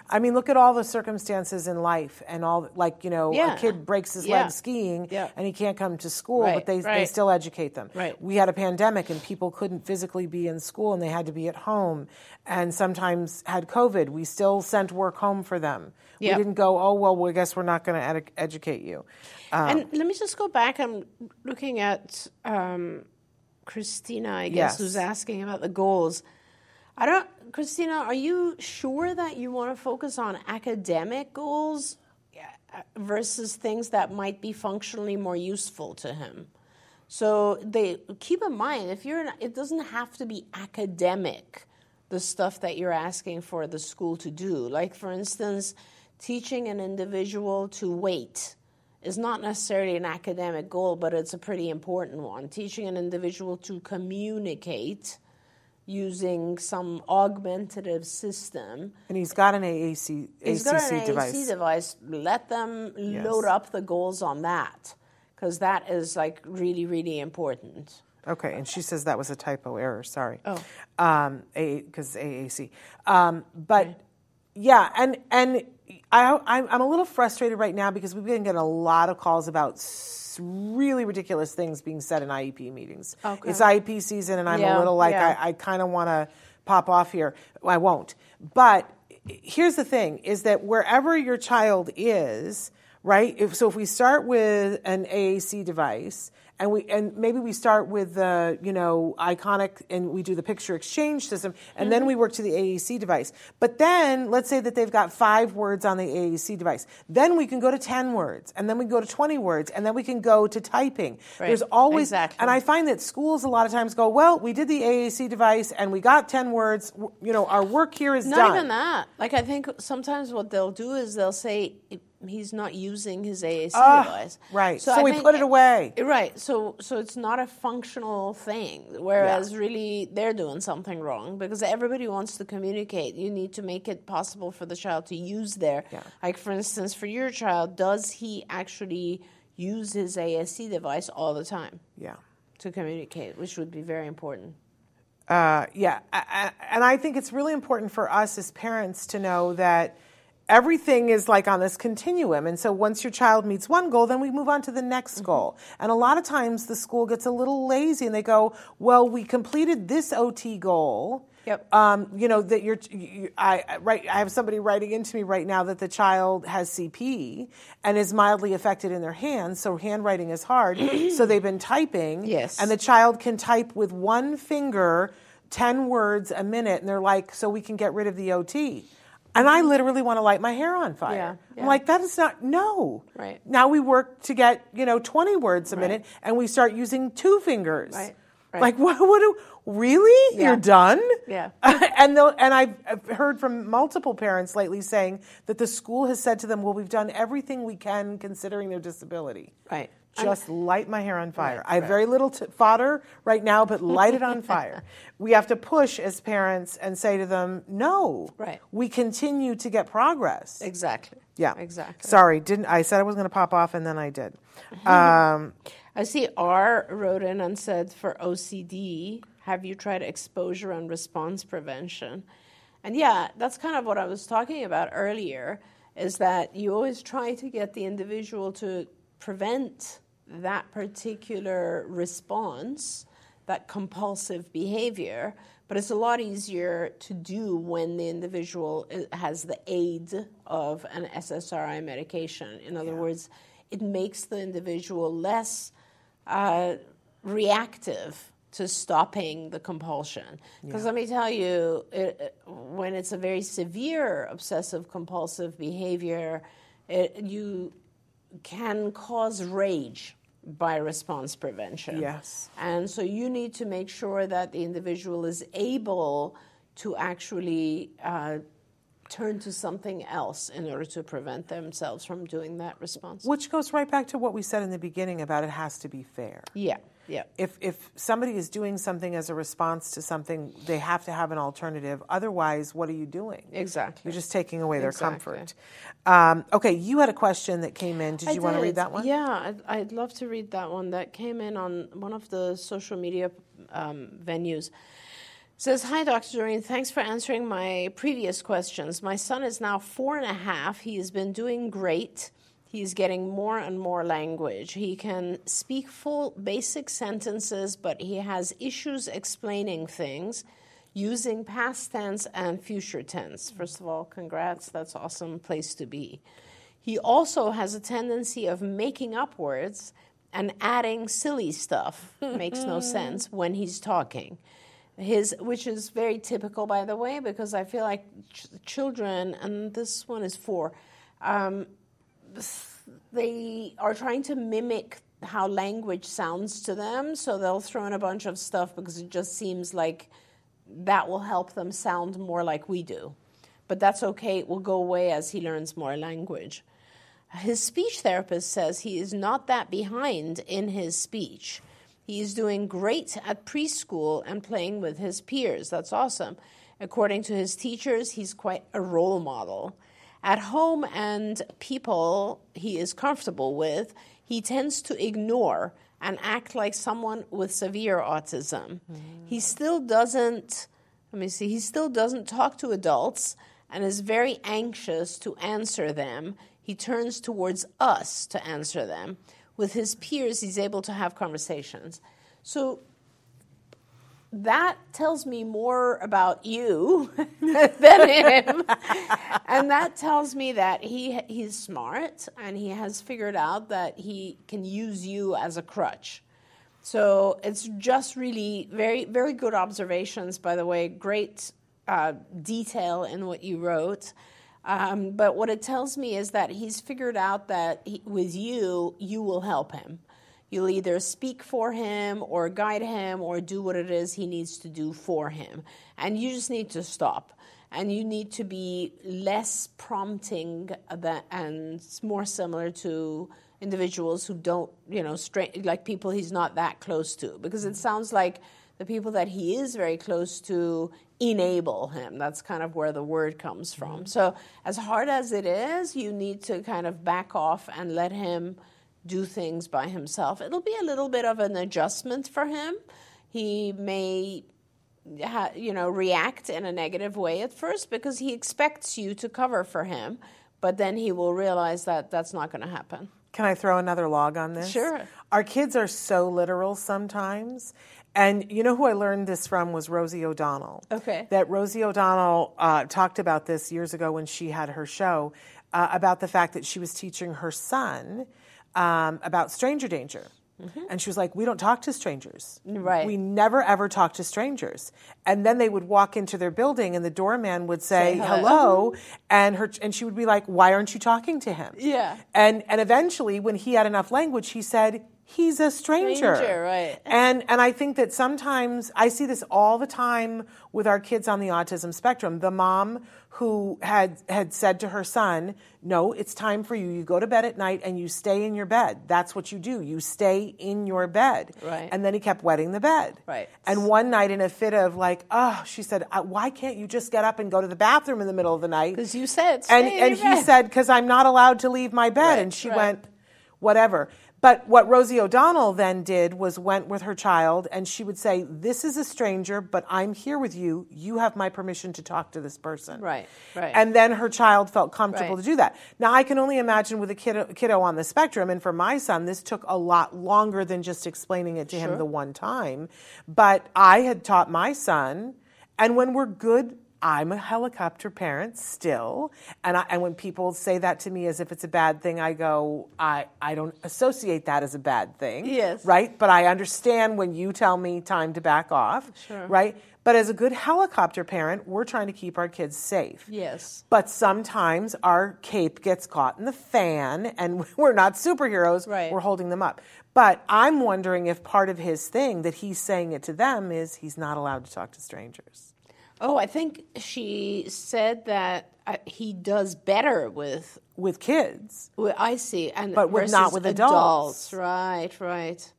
I mean, look at all the circumstances in life and all, like, you know, Yeah. a kid breaks his Yeah. leg skiing Yeah. and he can't come to school, Right, but they, they still educate them. Right. We had a pandemic and people couldn't physically be in school and they had to be at home and sometimes had COVID. We still sent work home for them. Yeah. We didn't go, oh, well, we guess we're not going to ed- educate you. and let me just go back. I'm looking at um, Christina, I guess, Yes. who's asking about the goals. I don't, Christina, are you sure that you want to focus on academic goals uh, versus things that might be functionally more useful to him? So they keep in mind if you're, in, it doesn't have to be academic, the stuff that you're asking for the school to do. Like for instance, teaching an individual to wait is not necessarily an academic goal, but it's a pretty important one. Teaching an individual to communicate using some augmentative system. And he's got an AAC, He's ACC got an device. AAC device. Let them load up the goals on that because that is like really, really important. Okay, and she says that was a typo error. Sorry. Oh. Um, because AAC. Um, but yeah, and and I I'm, I'm a little frustrated right now because we've been getting a lot of calls about really ridiculous things being said in IEP meetings. Okay. It's IEP season, and I'm Yeah, a little like yeah. I, I kind of want to pop off here. I won't. But here's the thing: is that wherever your child is, right? If, so if we start with an AAC device, and we and maybe we start with the you know iconic, and we do the picture exchange system, and then we mm-hmm. work to the AAC device. But then let's say that they've got five words on the AAC device. Then we can go to ten words, and then we go to twenty words, and then we can go to typing. Right. There's always, Exactly. and I find that schools a lot of times go, well, we did the AAC device, and we got ten words. You know, our work here is Not done. even that. Like I think sometimes what they'll do is they'll say he's not using his AAC Ah, device. right. So I we put it away. Right. So so it's not a functional thing. Whereas really they're doing something wrong because everybody wants to communicate. You need to make it possible for the child to use their Yeah. like for instance for your child, does he actually use his AAC device all the time Yeah. to communicate, which would be very important. Uh, yeah, I- I- and I think it's really important for us as parents to know that everything is like on this continuum. And so once your child meets one goal, then we move on to the next goal. And a lot of times the school gets a little lazy and they go, "Well, we completed this OT goal." Yep. Um, you know that you're. You, I I- right. I have somebody writing into me right now that the child has CP and is mildly affected in their hands, so handwriting is hard. [CLEARS THROAT] so they've been typing. Yes. And the child can type with one finger 10 words a minute and they're like so we can get rid of the ot and i literally want to light my hair on fire Yeah, i'm like that is not no Right. now we work to get you know 20 words a minute and we start using two fingers Right, right. like what, what do really Yeah. you're done Yeah. [LAUGHS] and they'll, and I've heard from multiple parents lately saying that the school has said to them, "Well, we've done everything we can considering their disability." Right. Just light my hair on fire. Right, I have right. very little t- fodder right now, but light it on fire. [LAUGHS] We have to push as parents and say to them, "No, Right. we continue to get progress." Exactly. Yeah, Exactly. Sorry, didn't I said I was going to pop off and then I did. Mm-hmm. [LAUGHS] Um, I see R wrote in and said for OCD, have you tried exposure and response prevention? And yeah, that's kind of what I was talking about earlier is that you always try to get the individual to prevent that particular response, that compulsive behavior, but it's a lot easier to do when the individual has the aid of an SSRI medication. In other words, it makes the individual less uh, reactive to stopping the compulsion. Because let me tell you, it- when it's a very severe obsessive compulsive behavior, it, you can cause rage by response prevention. Yes. And so you need to make sure that the individual is able to actually uh, turn to something else in order to prevent themselves from doing that response. which goes right back to what we said in the beginning about it has to be fair. Yeah. Yeah. If if somebody is doing something as a response to something, they have to have an alternative. Otherwise, what are you doing? Exactly. You're just taking away their Exactly. comfort. Um, okay, you had a question that came in. Did I you want to read that one? Yeah, I'd, I'd love to read that one. That came in on one of the social media um, venues. says, Hi, Dr. Doreen. Thanks for answering my previous questions. My son is now four and a half. He has been doing great. He's getting more and more language. He can speak full basic sentences, but he has issues explaining things using past tense and future tense. First of all, congrats. That's awesome place to be. He also has a tendency of making up words and adding silly stuff. [LAUGHS] Makes no sense when he's talking. His, which is very typical, by the way, because I feel like ch- children, and this one is four, um, they are trying to mimic how language sounds to them. So they'll throw in a bunch of stuff because it just seems like that will help them sound more like we do. But that's okay, it will go away as he learns more language. His speech therapist says he is not that behind in his speech. He is doing great at preschool and playing with his peers. That's awesome. According to his teachers, he's quite a role model. At home and people he is comfortable with, he tends to ignore and act like someone with severe autism. Mm-hmm. He still doesn't, let me see, he still doesn't talk to adults and is very anxious to answer them. He turns towards us to answer them. With his peers, he's able to have conversations. So that tells me more about you [LAUGHS] than him. and that tells me that he he's smart and he has figured out that he can use you as a crutch. So it's just really very very good observations by the way, great uh, detail in what you wrote. Um, but what it tells me is that he's figured out that he, with you, you will help him. You'll either speak for him or guide him or do what it is he needs to do for him. And you just need to stop. And you need to be less prompting and more similar to individuals who don't, you know, like people he's not that close to. Because it sounds like the people that he is very close to enable him. That's kind of where the word comes from. Mm-hmm. So, as hard as it is, you need to kind of back off and let him do things by himself. It'll be a little bit of an adjustment for him. He may ha- you know react in a negative way at first because he expects you to cover for him, but then he will realize that that's not going to happen. Can I throw another log on this? Sure. Our kids are so literal sometimes. And you know who I learned this from was Rosie O'Donnell. Okay. That Rosie O'Donnell uh, talked about this years ago when she had her show uh, about the fact that she was teaching her son um, about stranger danger. And she was like, We don't talk to strangers. Mm-hmm. Right. We never ever talk to strangers. And then they would walk into their building and the doorman would say, Say hello. hello. And her and she would be like, Why aren't you talking to him? Yeah. And and eventually, when he had enough language, he said, "He's a stranger." Stranger, right. And and I think that sometimes I see this all the time with our kids on the autism spectrum. The mom who had had said to her son, "No, it's time for you. You go to bed at night and you stay in your bed. That's what you do. You stay in your bed." Right. And then he kept wetting the bed. Right. And one night, in a fit of like, "Oh," she said, "Uh, "Why can't you just get up and go to the bathroom in the middle of the night?" Because you said, and and he bed. said because i'm not allowed to leave my bed Right, and she right. went whatever but what rosie o'donnell then did was went with her child and she would say this is a stranger but i'm here with you. You have my permission to talk to this person. Right, right. and then her child felt comfortable Right. to do that. Now i can only imagine with a kiddo, kiddo on the spectrum and for my son this took a lot longer than just explaining it to him the one time. But i had taught my son and when we're good I'm a helicopter parent still, and I, and when people say that to me as if it's a bad thing, I go, I, I don't associate that as a bad thing, Yes. right? But I understand when you tell me time to back off, Sure. right? But as a good helicopter parent, we're trying to keep our kids safe. Yes. But sometimes our cape gets caught in the fan, and [LAUGHS] we're not superheroes. Right. We're holding them up. But I'm wondering if part of his thing that he's saying it to them is he's not allowed to talk to strangers. Oh, I think she said that uh, he does better with. with kids. I see, and But with- versus not with adults. Right, right.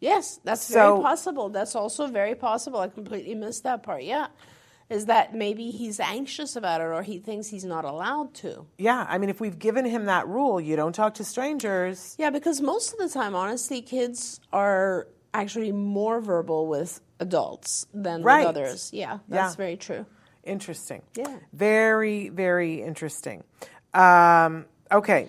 Yes, that's So- very possible. That's also very possible. I completely missed that part. Yeah. Is that maybe he's anxious about it or he thinks he's not allowed to? Yeah, I mean, if we've given him that rule, you don't talk to strangers. Yeah, because most of the time, honestly, kids are actually more verbal with adults than Right. with others. Yeah, that's Yeah. very true. Interesting. Yeah. Very, very interesting. Um, okay.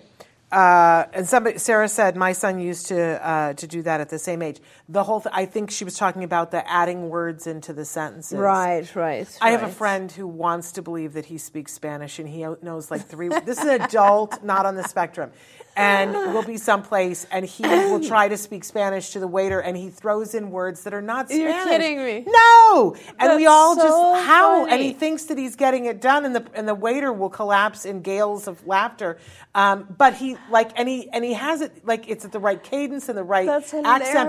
Uh, and somebody, Sarah said, my son used to uh, to do that at the same age. The whole, th- I think she was talking about the adding words into the sentences. Right, right. I have a friend who wants to believe that he speaks Spanish and he knows like three. this is an adult, not on the spectrum, and we'll be someplace and he will [CLEARS THROAT] try to speak Spanish to the waiter and he throws in words that are not Spanish. You're kidding me. No, and we all so just howl, and he thinks that he's getting it done, and the and the waiter will collapse in gales of laughter. Um, but he like and he and he has it like it's at the right cadence and the right accent,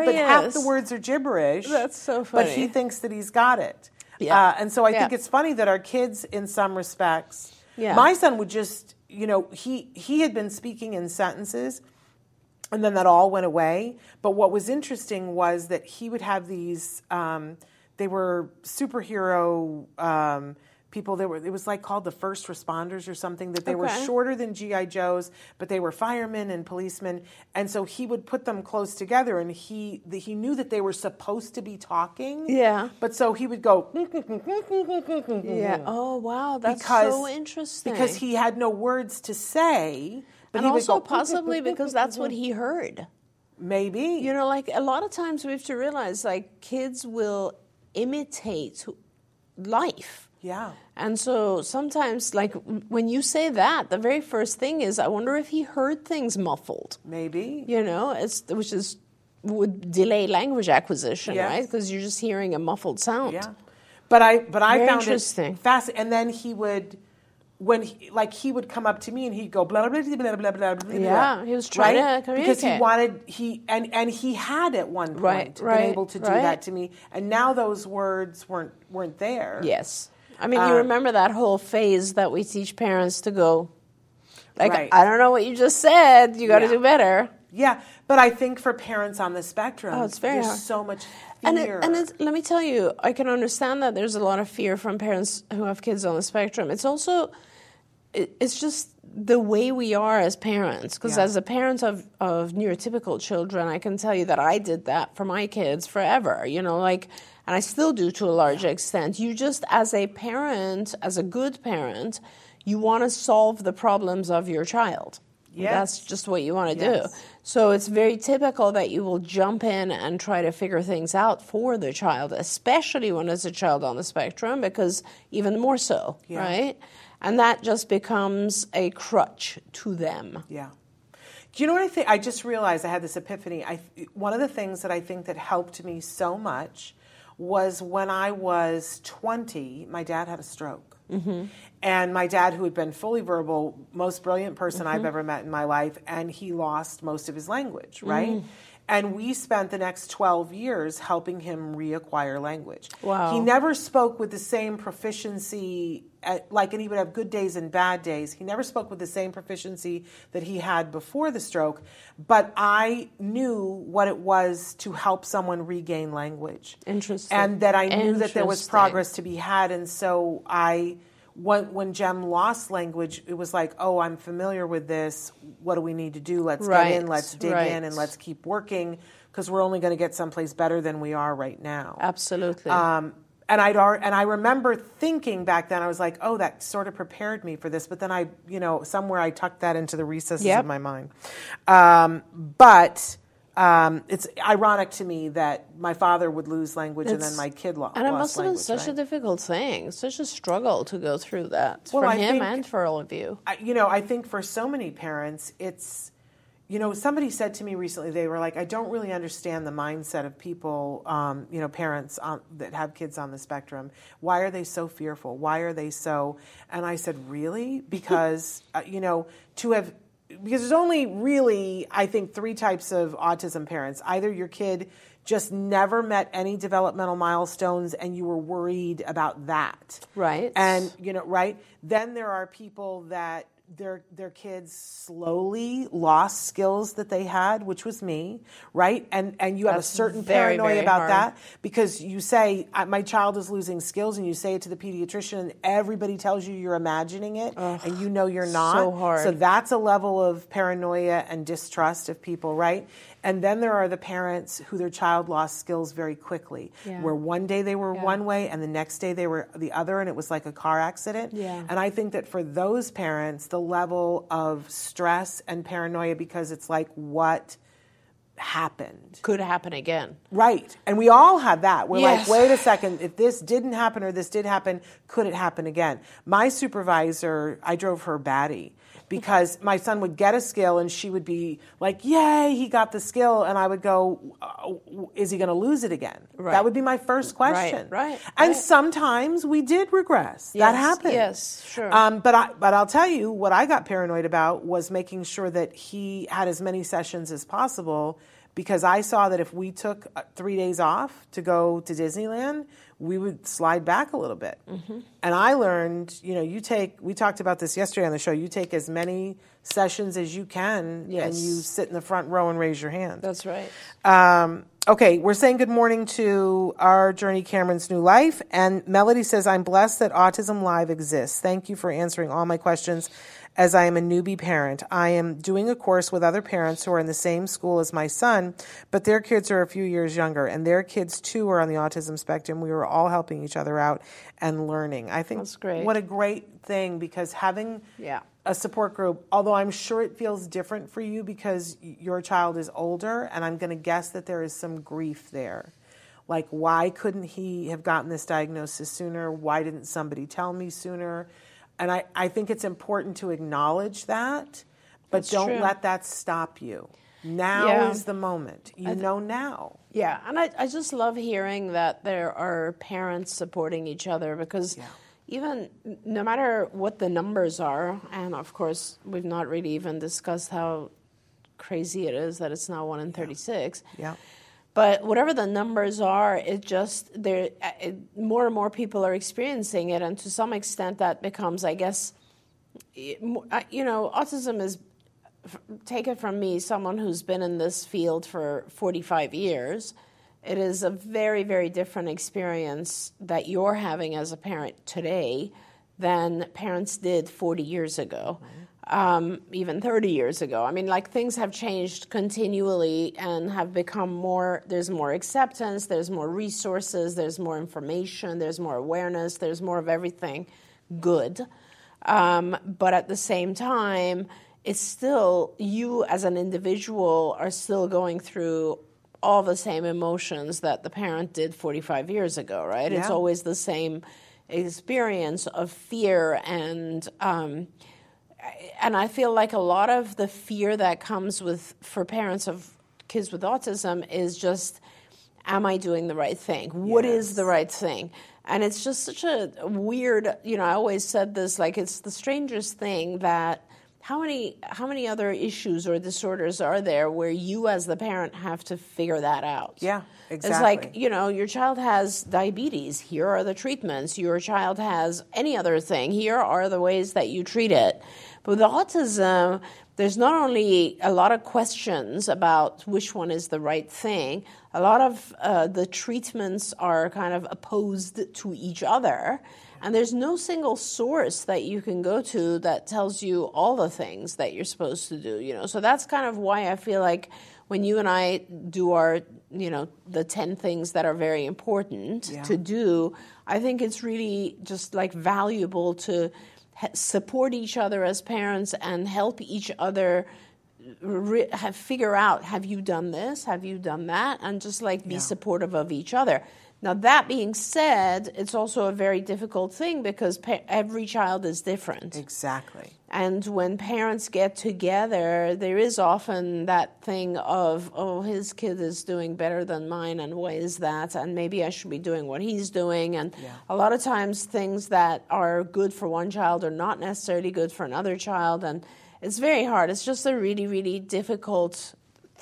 but half the words are gibberish. That's so funny. But he thinks that he's got it. Yeah. Uh, and so I think it's funny that our kids, in some respects, Yeah. my son would just, you know, he he had been speaking in sentences, and then that all went away. But what was interesting was that he would have these. Um, they were superhero. Um, People, they were. It was like called the first responders or something. That they were shorter than GI Joes, but they were firemen and policemen. And so he would put them close together, and he the, he knew that they were supposed to be talking. Yeah. But so he would go. Yeah. Oh, wow. That's because so interesting. because he had no words to say. But and also go, possibly because that's what he heard. maybe You know, like a lot of times we have to realize like kids will imitate life. Yeah And so sometimes, like when you say that, the very first thing is, I wonder if he heard things muffled. maybe You know, it's which is would delay language acquisition, Yes. right? Because you're just hearing a muffled sound. yeah. But I but I Very found interesting. it fast. And then he would. When he, like he would come up to me and he'd go blah blah blah blah blah blah blah. Yeah, he was trying right? to because he wanted he and and he had at one point Right, been able to do right. that to me, and now those words weren't weren't there. Yes. I mean, Uh, you remember that whole phase that we teach parents to go, like, Right. I don't know what you just said. You got to Yeah. do better. Yeah, but I think for parents on the spectrum, Oh, it's very there's hard. so much And, it, and let me tell you, I can understand that there's a lot of fear from parents who have kids on the spectrum. It's also, it, it's just the way we are as parents. Because Yeah. as a parent of, of neurotypical children, I can tell you that I did that for my kids forever. You know, like, and I still do to a large extent. You just, as a parent, as a good parent, you want to solve the problems of your child. Yes. That's just what you want to Yes. do. So it's very typical that you will jump in and try to figure things out for the child, especially when it's a child on the spectrum, because even more so, Yeah. right? And that just becomes a crutch to them. Yeah. Do you know what I think? I just realized I had this epiphany. I one of the things that I think that helped me so much was when I was 20, my dad had a stroke. Mm-hmm. And my dad, who had been fully verbal, most brilliant person Mm-hmm. I've ever met in my life, and he lost most of his language, right? Mm. And we spent the next 12 years helping him reacquire language. Wow. He never spoke with the same proficiency, at, like, and he would have good days and bad days. He never spoke with the same proficiency that he had before the stroke, but I knew what it was to help someone regain language. Interesting. And that I knew that there was progress to be had. And so I, when, when Jem lost language, it was like, oh, I'm familiar with this. What do we need to do? Let's get in, let's dig right. in, and let's keep working because we're only going to get someplace better than we are right now. Absolutely. Um, and I'd and I remember thinking back then, I was like, oh, that sort of prepared me for this. But then I, you know, somewhere I tucked that into the recesses Yep. of my mind. Um, but um, it's ironic to me that my father would lose language and then my kid lo- and it must have been such a difficult thing, such a struggle to go through that Well, for I him think- and for all of you. I, you know, I think for so many parents, it's, you know, somebody said to me recently, they were like, I don't really understand the mindset of people, um, you know, parents on, that have kids on the spectrum. Why are they so fearful? Why are they so? And I said, really? Because, uh, you know, to have, because there's only really, I think, three types of autism parents. Either your kid just never met any developmental milestones and you were worried about that. Right. And, you know, right? Then there are people that their their kids slowly lost skills that they had, which was me, right? And and you have a certain very, paranoia very about hard. that because you say my child is losing skills, and you say it to the pediatrician, and everybody tells you you're imagining it, and you know you're not. so hard. So that's a level of paranoia and distrust of people, right? And then there are the parents who their child lost skills very quickly, Yeah. where one day they were Yeah. one way and the next day they were the other, and it was like a car accident. Yeah. And I think that for those parents, the level of stress and paranoia because it's like, what happened? Could happen again. Right. And we all have that. We're Yes. like, wait a second, if this didn't happen or this did happen, could it happen again? My supervisor, I drove her batty because my son would get a skill and she would be like, yay, he got the skill. And I would go, "Uh, is he going to lose it again? Right. That would be my first question. right, right And right. sometimes we did regress. that happened. yes, sure. Um, but I, but I'll tell you what I got paranoid about was making sure that he had as many sessions as possible because I saw that if we took uh, three days off to go to Disneyland, we would slide back a little bit. Mm-hmm. And I learned, you know, you take. We talked about this yesterday on the show. You take as many sessions as you can, and you sit in the front row and raise your hand. That's right. Um, okay, we're saying good morning to our Journey Cameron's New Life. And Melody says, I'm blessed that Autism Live exists. Thank you for answering all my questions as I am a newbie parent. I am doing a course with other parents who are in the same school as my son, but their kids are a few years younger, and their kids too are on the autism spectrum. We were all helping each other out and learning. I think That's great. what a great thing because having Yeah. a support group, although I'm sure it feels different for you because your child is older, and I'm going to guess that there is some grief there. Like, why couldn't he have gotten this diagnosis sooner? Why didn't somebody tell me sooner? And I, I think it's important to acknowledge that, but That's don't true. let that stop you. Now Yeah. is the moment. You know now. Yeah, and I, I just love hearing that there are parents supporting each other because even no matter what the numbers are, and of course, we've not really even discussed how crazy it is that it's now 1 in 36. Yeah. But whatever the numbers are, it just there uh, more and more people are experiencing it, and to some extent, that becomes, I guess, I- you know, autism is take it from me, someone who's been in this field for 45 years. It is a very, very different experience that you're having as a parent today than parents did 40 years ago, um, even 30 years ago. I mean, like things have changed continually and have become more, there's more acceptance, there's more resources, there's more information, there's more awareness, there's more of everything good. Um, but at the same time, it's still, you as an individual are still going through all the same emotions that the parent did 45 years ago, right? It's always the same experience of fear and um, and I feel like a lot of the fear that comes with for parents of kids with autism is just am I doing the right thing? What is the right thing? And it's just such a weird, you know, I always said this like it's the strangest thing that how many how many other issues or disorders are there where you as the parent have to figure that out? Yeah, exactly. It's like, you know, your child has diabetes. Here are the treatments. Your child has any other thing. Here are the ways that you treat it. But with autism, there's not only a lot of questions about which one is the right thing, a lot of uh, the treatments are kind of opposed to each other. And there's no single source that you can go to that tells you all the things that you're supposed to do, you know. So that's kind of why I feel like when you and I do our, you know, the 10 things that are very important Yeah. to do, I think it's really just like valuable to support each other as parents and help each other re- have, figure out have you done this? Have you done that? and just like be supportive of each other now that being said it's also a very difficult thing because pa- every child is different Exactly. and when parents get together, there is often that thing of, oh, his kid is doing better than mine, and why is that? And maybe I should be doing what he's doing. And a lot of times, things that are good for one child are not necessarily good for another child. And it's very hard. It's just a really, really difficult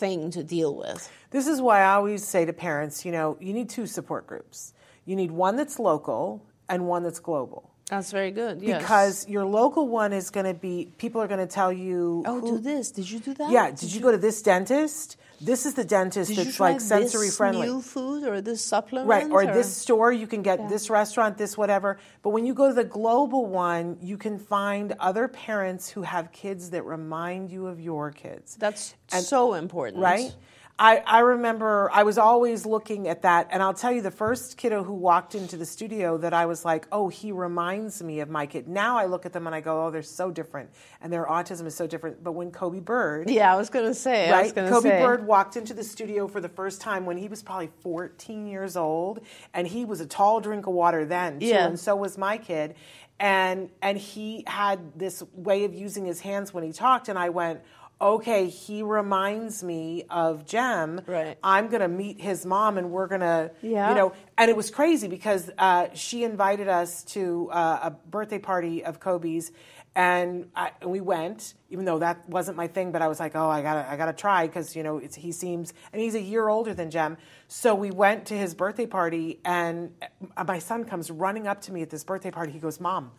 thing to deal with. This is why I always say to parents, you know, you need two support groups. You need one that's local and one that's global. That's very good. Yes. because your local one is going to be people are going to tell you oh, who- do this. Did you do that? yeah did, you, go to this dentist this is the dentist Did you that's like sensory this friendly new food or this supplement? right or this store you can get this restaurant this whatever but when you go to the global one you can find other parents who have kids that remind you of your kids That's so important, right? I, I remember I was always looking at that, and I'll tell you the first kiddo who walked into the studio that I was like, oh, he reminds me of my kid. Now I look at them and I go, oh, they're so different, and their autism is so different. But when Coby Bird, Yeah, I was gonna say. I was right? Coby say. Bird walked into the studio for the first time when he was probably 14 years old, and he was a tall drink of water then too, Yeah. and so was my kid. And and he had this way of using his hands when he talked, and I went, okay, he reminds me of Jem. Right. I'm gonna meet his mom, and we're gonna, Yeah. you know. And it was crazy because uh, she invited us to uh, a birthday party of Coby's, and, I, and we went, even though that wasn't my thing. But I was like, oh, I gotta, I gotta try because you know it's, he seems, and he's a year older than Jem. So we went to his birthday party, and uh, my son comes running up to me at this birthday party. He goes, "Mom."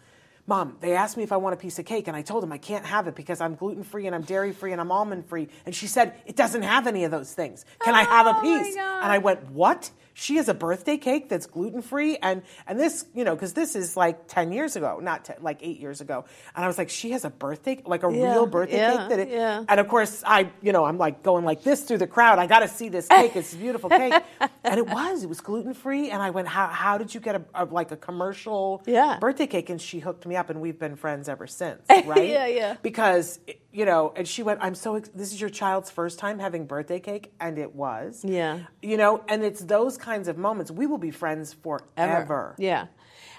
Mom, they asked me if I want a piece of cake, and I told them I can't have it because I'm gluten free and I'm dairy free and I'm almond free. And she said, It doesn't have any of those things. Can I have a Oh, piece? And I went, What? She has a birthday cake that's gluten free? And and this, you know, because this is like 10 years ago, not 10, like eight years ago. And I was like, She has a birthday, like a Yeah, real birthday yeah, cake? That it, yeah. And of course, I, you know, I'm like going like this through the crowd. I got to see this cake. It's a beautiful [LAUGHS] cake. and it was, it was gluten free. And I went, How, how did you get a, a like a commercial birthday cake? And she hooked me up, and we've been friends ever since, [LAUGHS] right? Yeah, yeah. Because you know, and she went, "I'm so. Ex- this is your child's first time having birthday cake," and it was. Yeah. You know, and it's those kinds of moments. We will be friends forever. Yeah.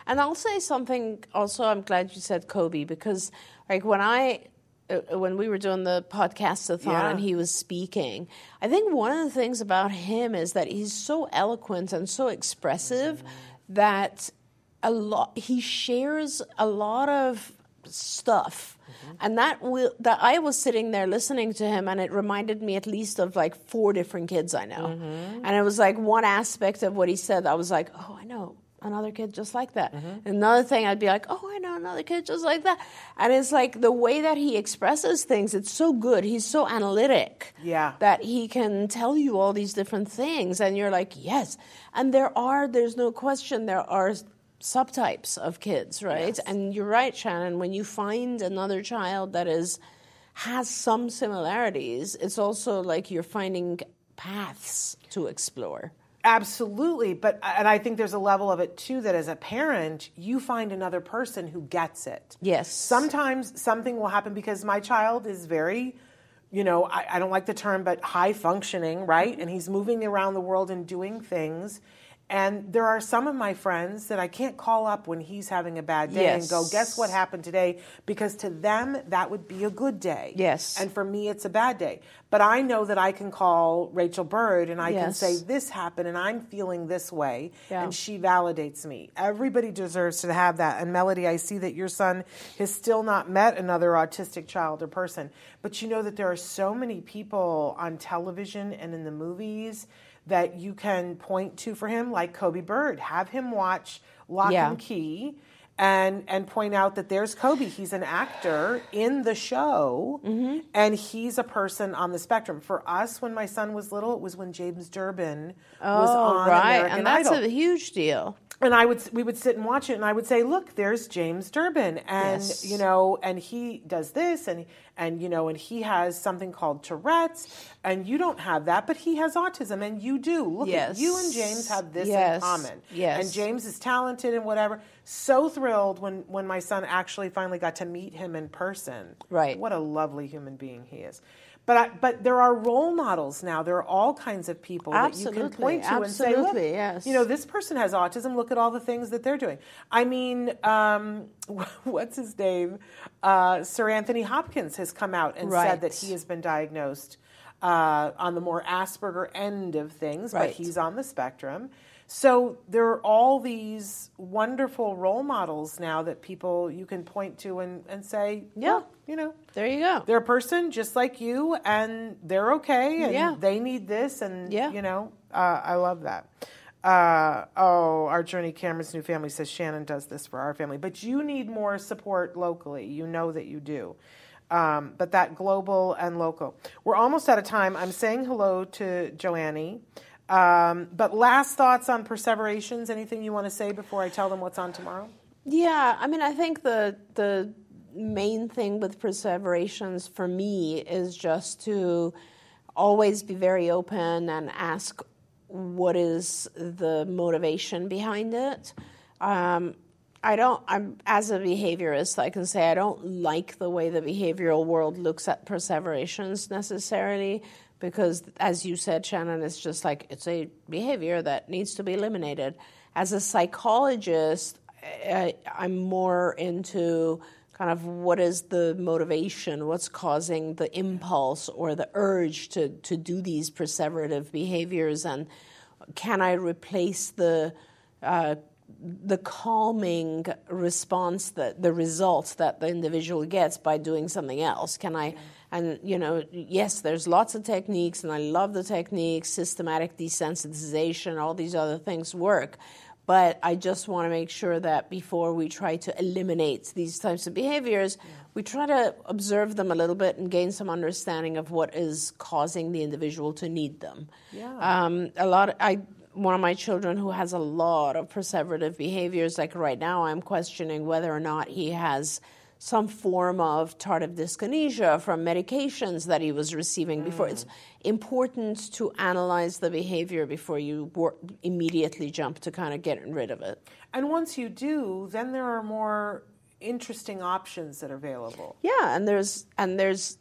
And I'll say something also, I'm glad you said Coby because, like, when I, uh, when we were doing the podcast-a-thon Yeah. and he was speaking, I think one of the things about him is that he's so eloquent and so expressive that a lot, he shares a lot of stuff. Mm-hmm. And that will that I was sitting there listening to him and it reminded me at least of like four different kids I know. Mm-hmm. And it was like one aspect of what he said I was like, "Oh, I know another kid just like that." Mm-hmm. Another thing I'd be like, "Oh, I know another kid just like that." And it's like the way that he expresses things, it's so good. He's so analytic. Yeah. That he can tell you all these different things and you're like, "Yes." And there are there's no question there are subtypes of kids, right? And you're right, Shannon. When you find another child that is has some similarities, it's also like you're finding paths to explore. Absolutely, but and I think there's a level of it too that as a parent, you find another person who gets it. Yes. Sometimes something will happen because my child is very, you know, I, I don't like the term, but high functioning, right? And he's moving around the world and doing things. And there are some of my friends that I can't call up when he's having a bad day and go, guess what happened today? Because to them, that would be a good day. Yes. And for me, it's a bad day. But I know that I can call Rachel Bird and I can say, this happened and I'm feeling this way. Yeah. And she validates me. Everybody deserves to have that. And Melody, I see that your son has still not met another autistic child or person. But you know that there are so many people on television and in the movies that you can point to for him, like Coby Bird. Have him watch Locke Yeah. and Key. And, and point out that there's Coby. He's an actor in the show, Mm-hmm. and he's a person on the spectrum. For us, when my son was little, it was when James Durbin was oh, on right. American and that's Idol a huge deal. And I would we would sit and watch it, and I would say, "Look, there's James Durbin, and Yes. you know, and he does this, and and you know, and he has something called Tourette's, and you don't have that, but he has autism, and you do. Look, at you and James have this Yes. in common. Yes. and James is talented and whatever. So thrilled when when my son actually finally got to meet him in person. Right. what a lovely human being he is. But I, but there are role models now. There are all kinds of people that you can point to and say, look, yes. you know, this person has autism. Look at all the things that they're doing. I mean, um, [LAUGHS] what's his name? Uh, Sir Anthony Hopkins has come out and Right. said that he has been diagnosed uh, on the more Asperger end of things, but he's on the spectrum. So there are all these wonderful role models now that people you can point to and, and say, Yeah. "Look, you know, There you go. they're a person just like you, and they're okay, and Yeah. they need this, and Yeah. you know, uh, I love that. Uh, oh, our journey, Cameron's new family says Shannon does this for our family, but you need more support locally. You know that you do. Um, but that global and local. We're almost out of time. I'm saying hello to Joannie. Um, but last thoughts on perseverations? Anything you want to say before I tell them what's on tomorrow? Yeah, I mean, I think the the main thing with perseverations for me is just to always be very open and ask what is the motivation behind it. Um, I don't. I'm as a behaviorist, I can say I don't like the way the behavioral world looks at perseverations necessarily because, as you said, Shannon, it's just like it's a behavior that needs to be eliminated. As a psychologist, I, I'm more into kind of what is the motivation, what's causing the impulse or the urge to, to do these perseverative behaviors, and can I replace the uh, the calming response that the results that the individual gets by doing something else can i and you know yes there's lots of techniques and i love the techniques systematic desensitization all these other things work but i just want to make sure that before we try to eliminate these types of behaviors yeah. we try to observe them a little bit and gain some understanding of what is causing the individual to need them yeah. Um, a lot i one of my children who has a lot of perseverative behaviors, like right now, I'm questioning whether or not he has some form of tardive dyskinesia from medications that he was receiving mm. before. It's important to analyze the behavior before you immediately jump to kind of getting rid of it. And once you do, then there are more interesting options that are available. Yeah, and there's and there's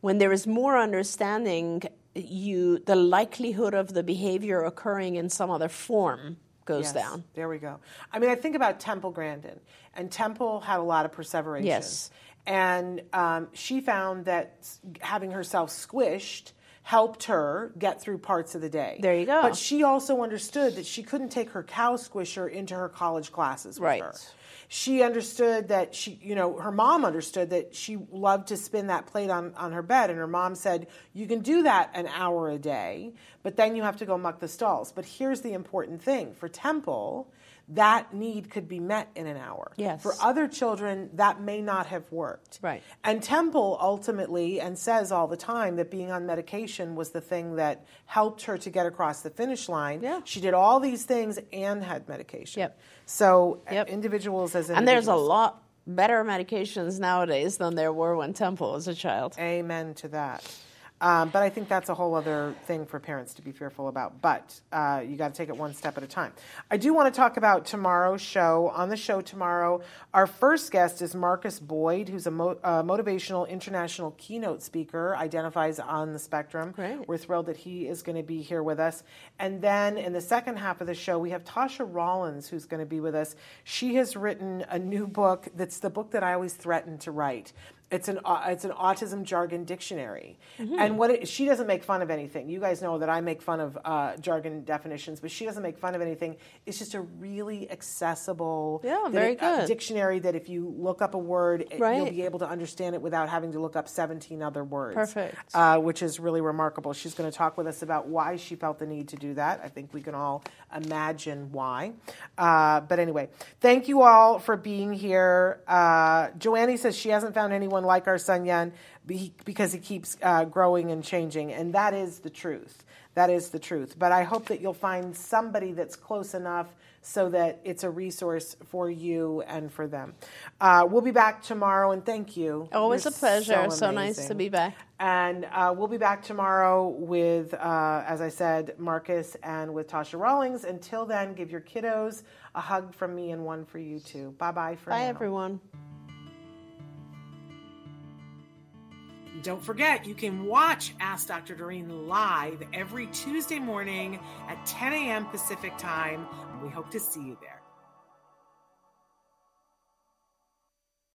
when there is more understanding you the likelihood of the behavior occurring in some other form goes yes, down. There we go. I mean, I think about Temple Grandin, and Temple had a lot of perseverations. Yes. And um, she found that having herself squished helped her get through parts of the day. There you go. But she also understood that she couldn't take her cow squisher into her college classes with right. her she understood that she, you know, her mom understood that she loved to spin that plate on, on her bed. And her mom said, You can do that an hour a day, but then you have to go muck the stalls. But here's the important thing for Temple, that need could be met in an hour. Yes. For other children, that may not have worked. Right. And Temple ultimately, and says all the time, that being on medication was the thing that helped her to get across the finish line. Yeah. She did all these things and had medication. Yep. So uh, yep. individuals as individuals. And there's a lot better medications nowadays than there were when Temple was a child. Amen to that. Um, but I think that's a whole other thing for parents to be fearful about. But uh, you got to take it one step at a time. I do want to talk about tomorrow's show. On the show tomorrow, our first guest is Marcus Boyd, who's a mo- uh, motivational international keynote speaker, identifies on the spectrum. Great. We're thrilled that he is going to be here with us. And then in the second half of the show, we have Tasha Rollins, who's going to be with us. She has written a new book that's the book that I always threatened to write it's an it's an autism jargon dictionary, mm-hmm. and what it, she doesn't make fun of anything. You guys know that I make fun of uh, jargon definitions, but she doesn't make fun of anything. It's just a really accessible, yeah, very it, good uh, dictionary that if you look up a word, right. you'll be able to understand it without having to look up seventeen other words. Perfect, uh, which is really remarkable. She's going to talk with us about why she felt the need to do that. I think we can all imagine why. Uh, but anyway, thank you all for being here. Uh, Joannie says she hasn't found anyone someone like our son Yan because he keeps uh, growing and changing. And that is the truth. That is the truth. But I hope that you'll find somebody that's close enough so that it's a resource for you and for them. Uh, we'll be back tomorrow, and thank you. Always You're a pleasure. So, so, nice to be back. And uh, we'll be back tomorrow with, uh, as I said, Marcus and with Tasha Rawlings. Until then, give your kiddos a hug from me and one for you too. Bye bye for Bye, now. everyone. Don't forget, you can watch Ask Dr. Doreen live every Tuesday morning at 10 a.m. Pacific time. We hope to see you there.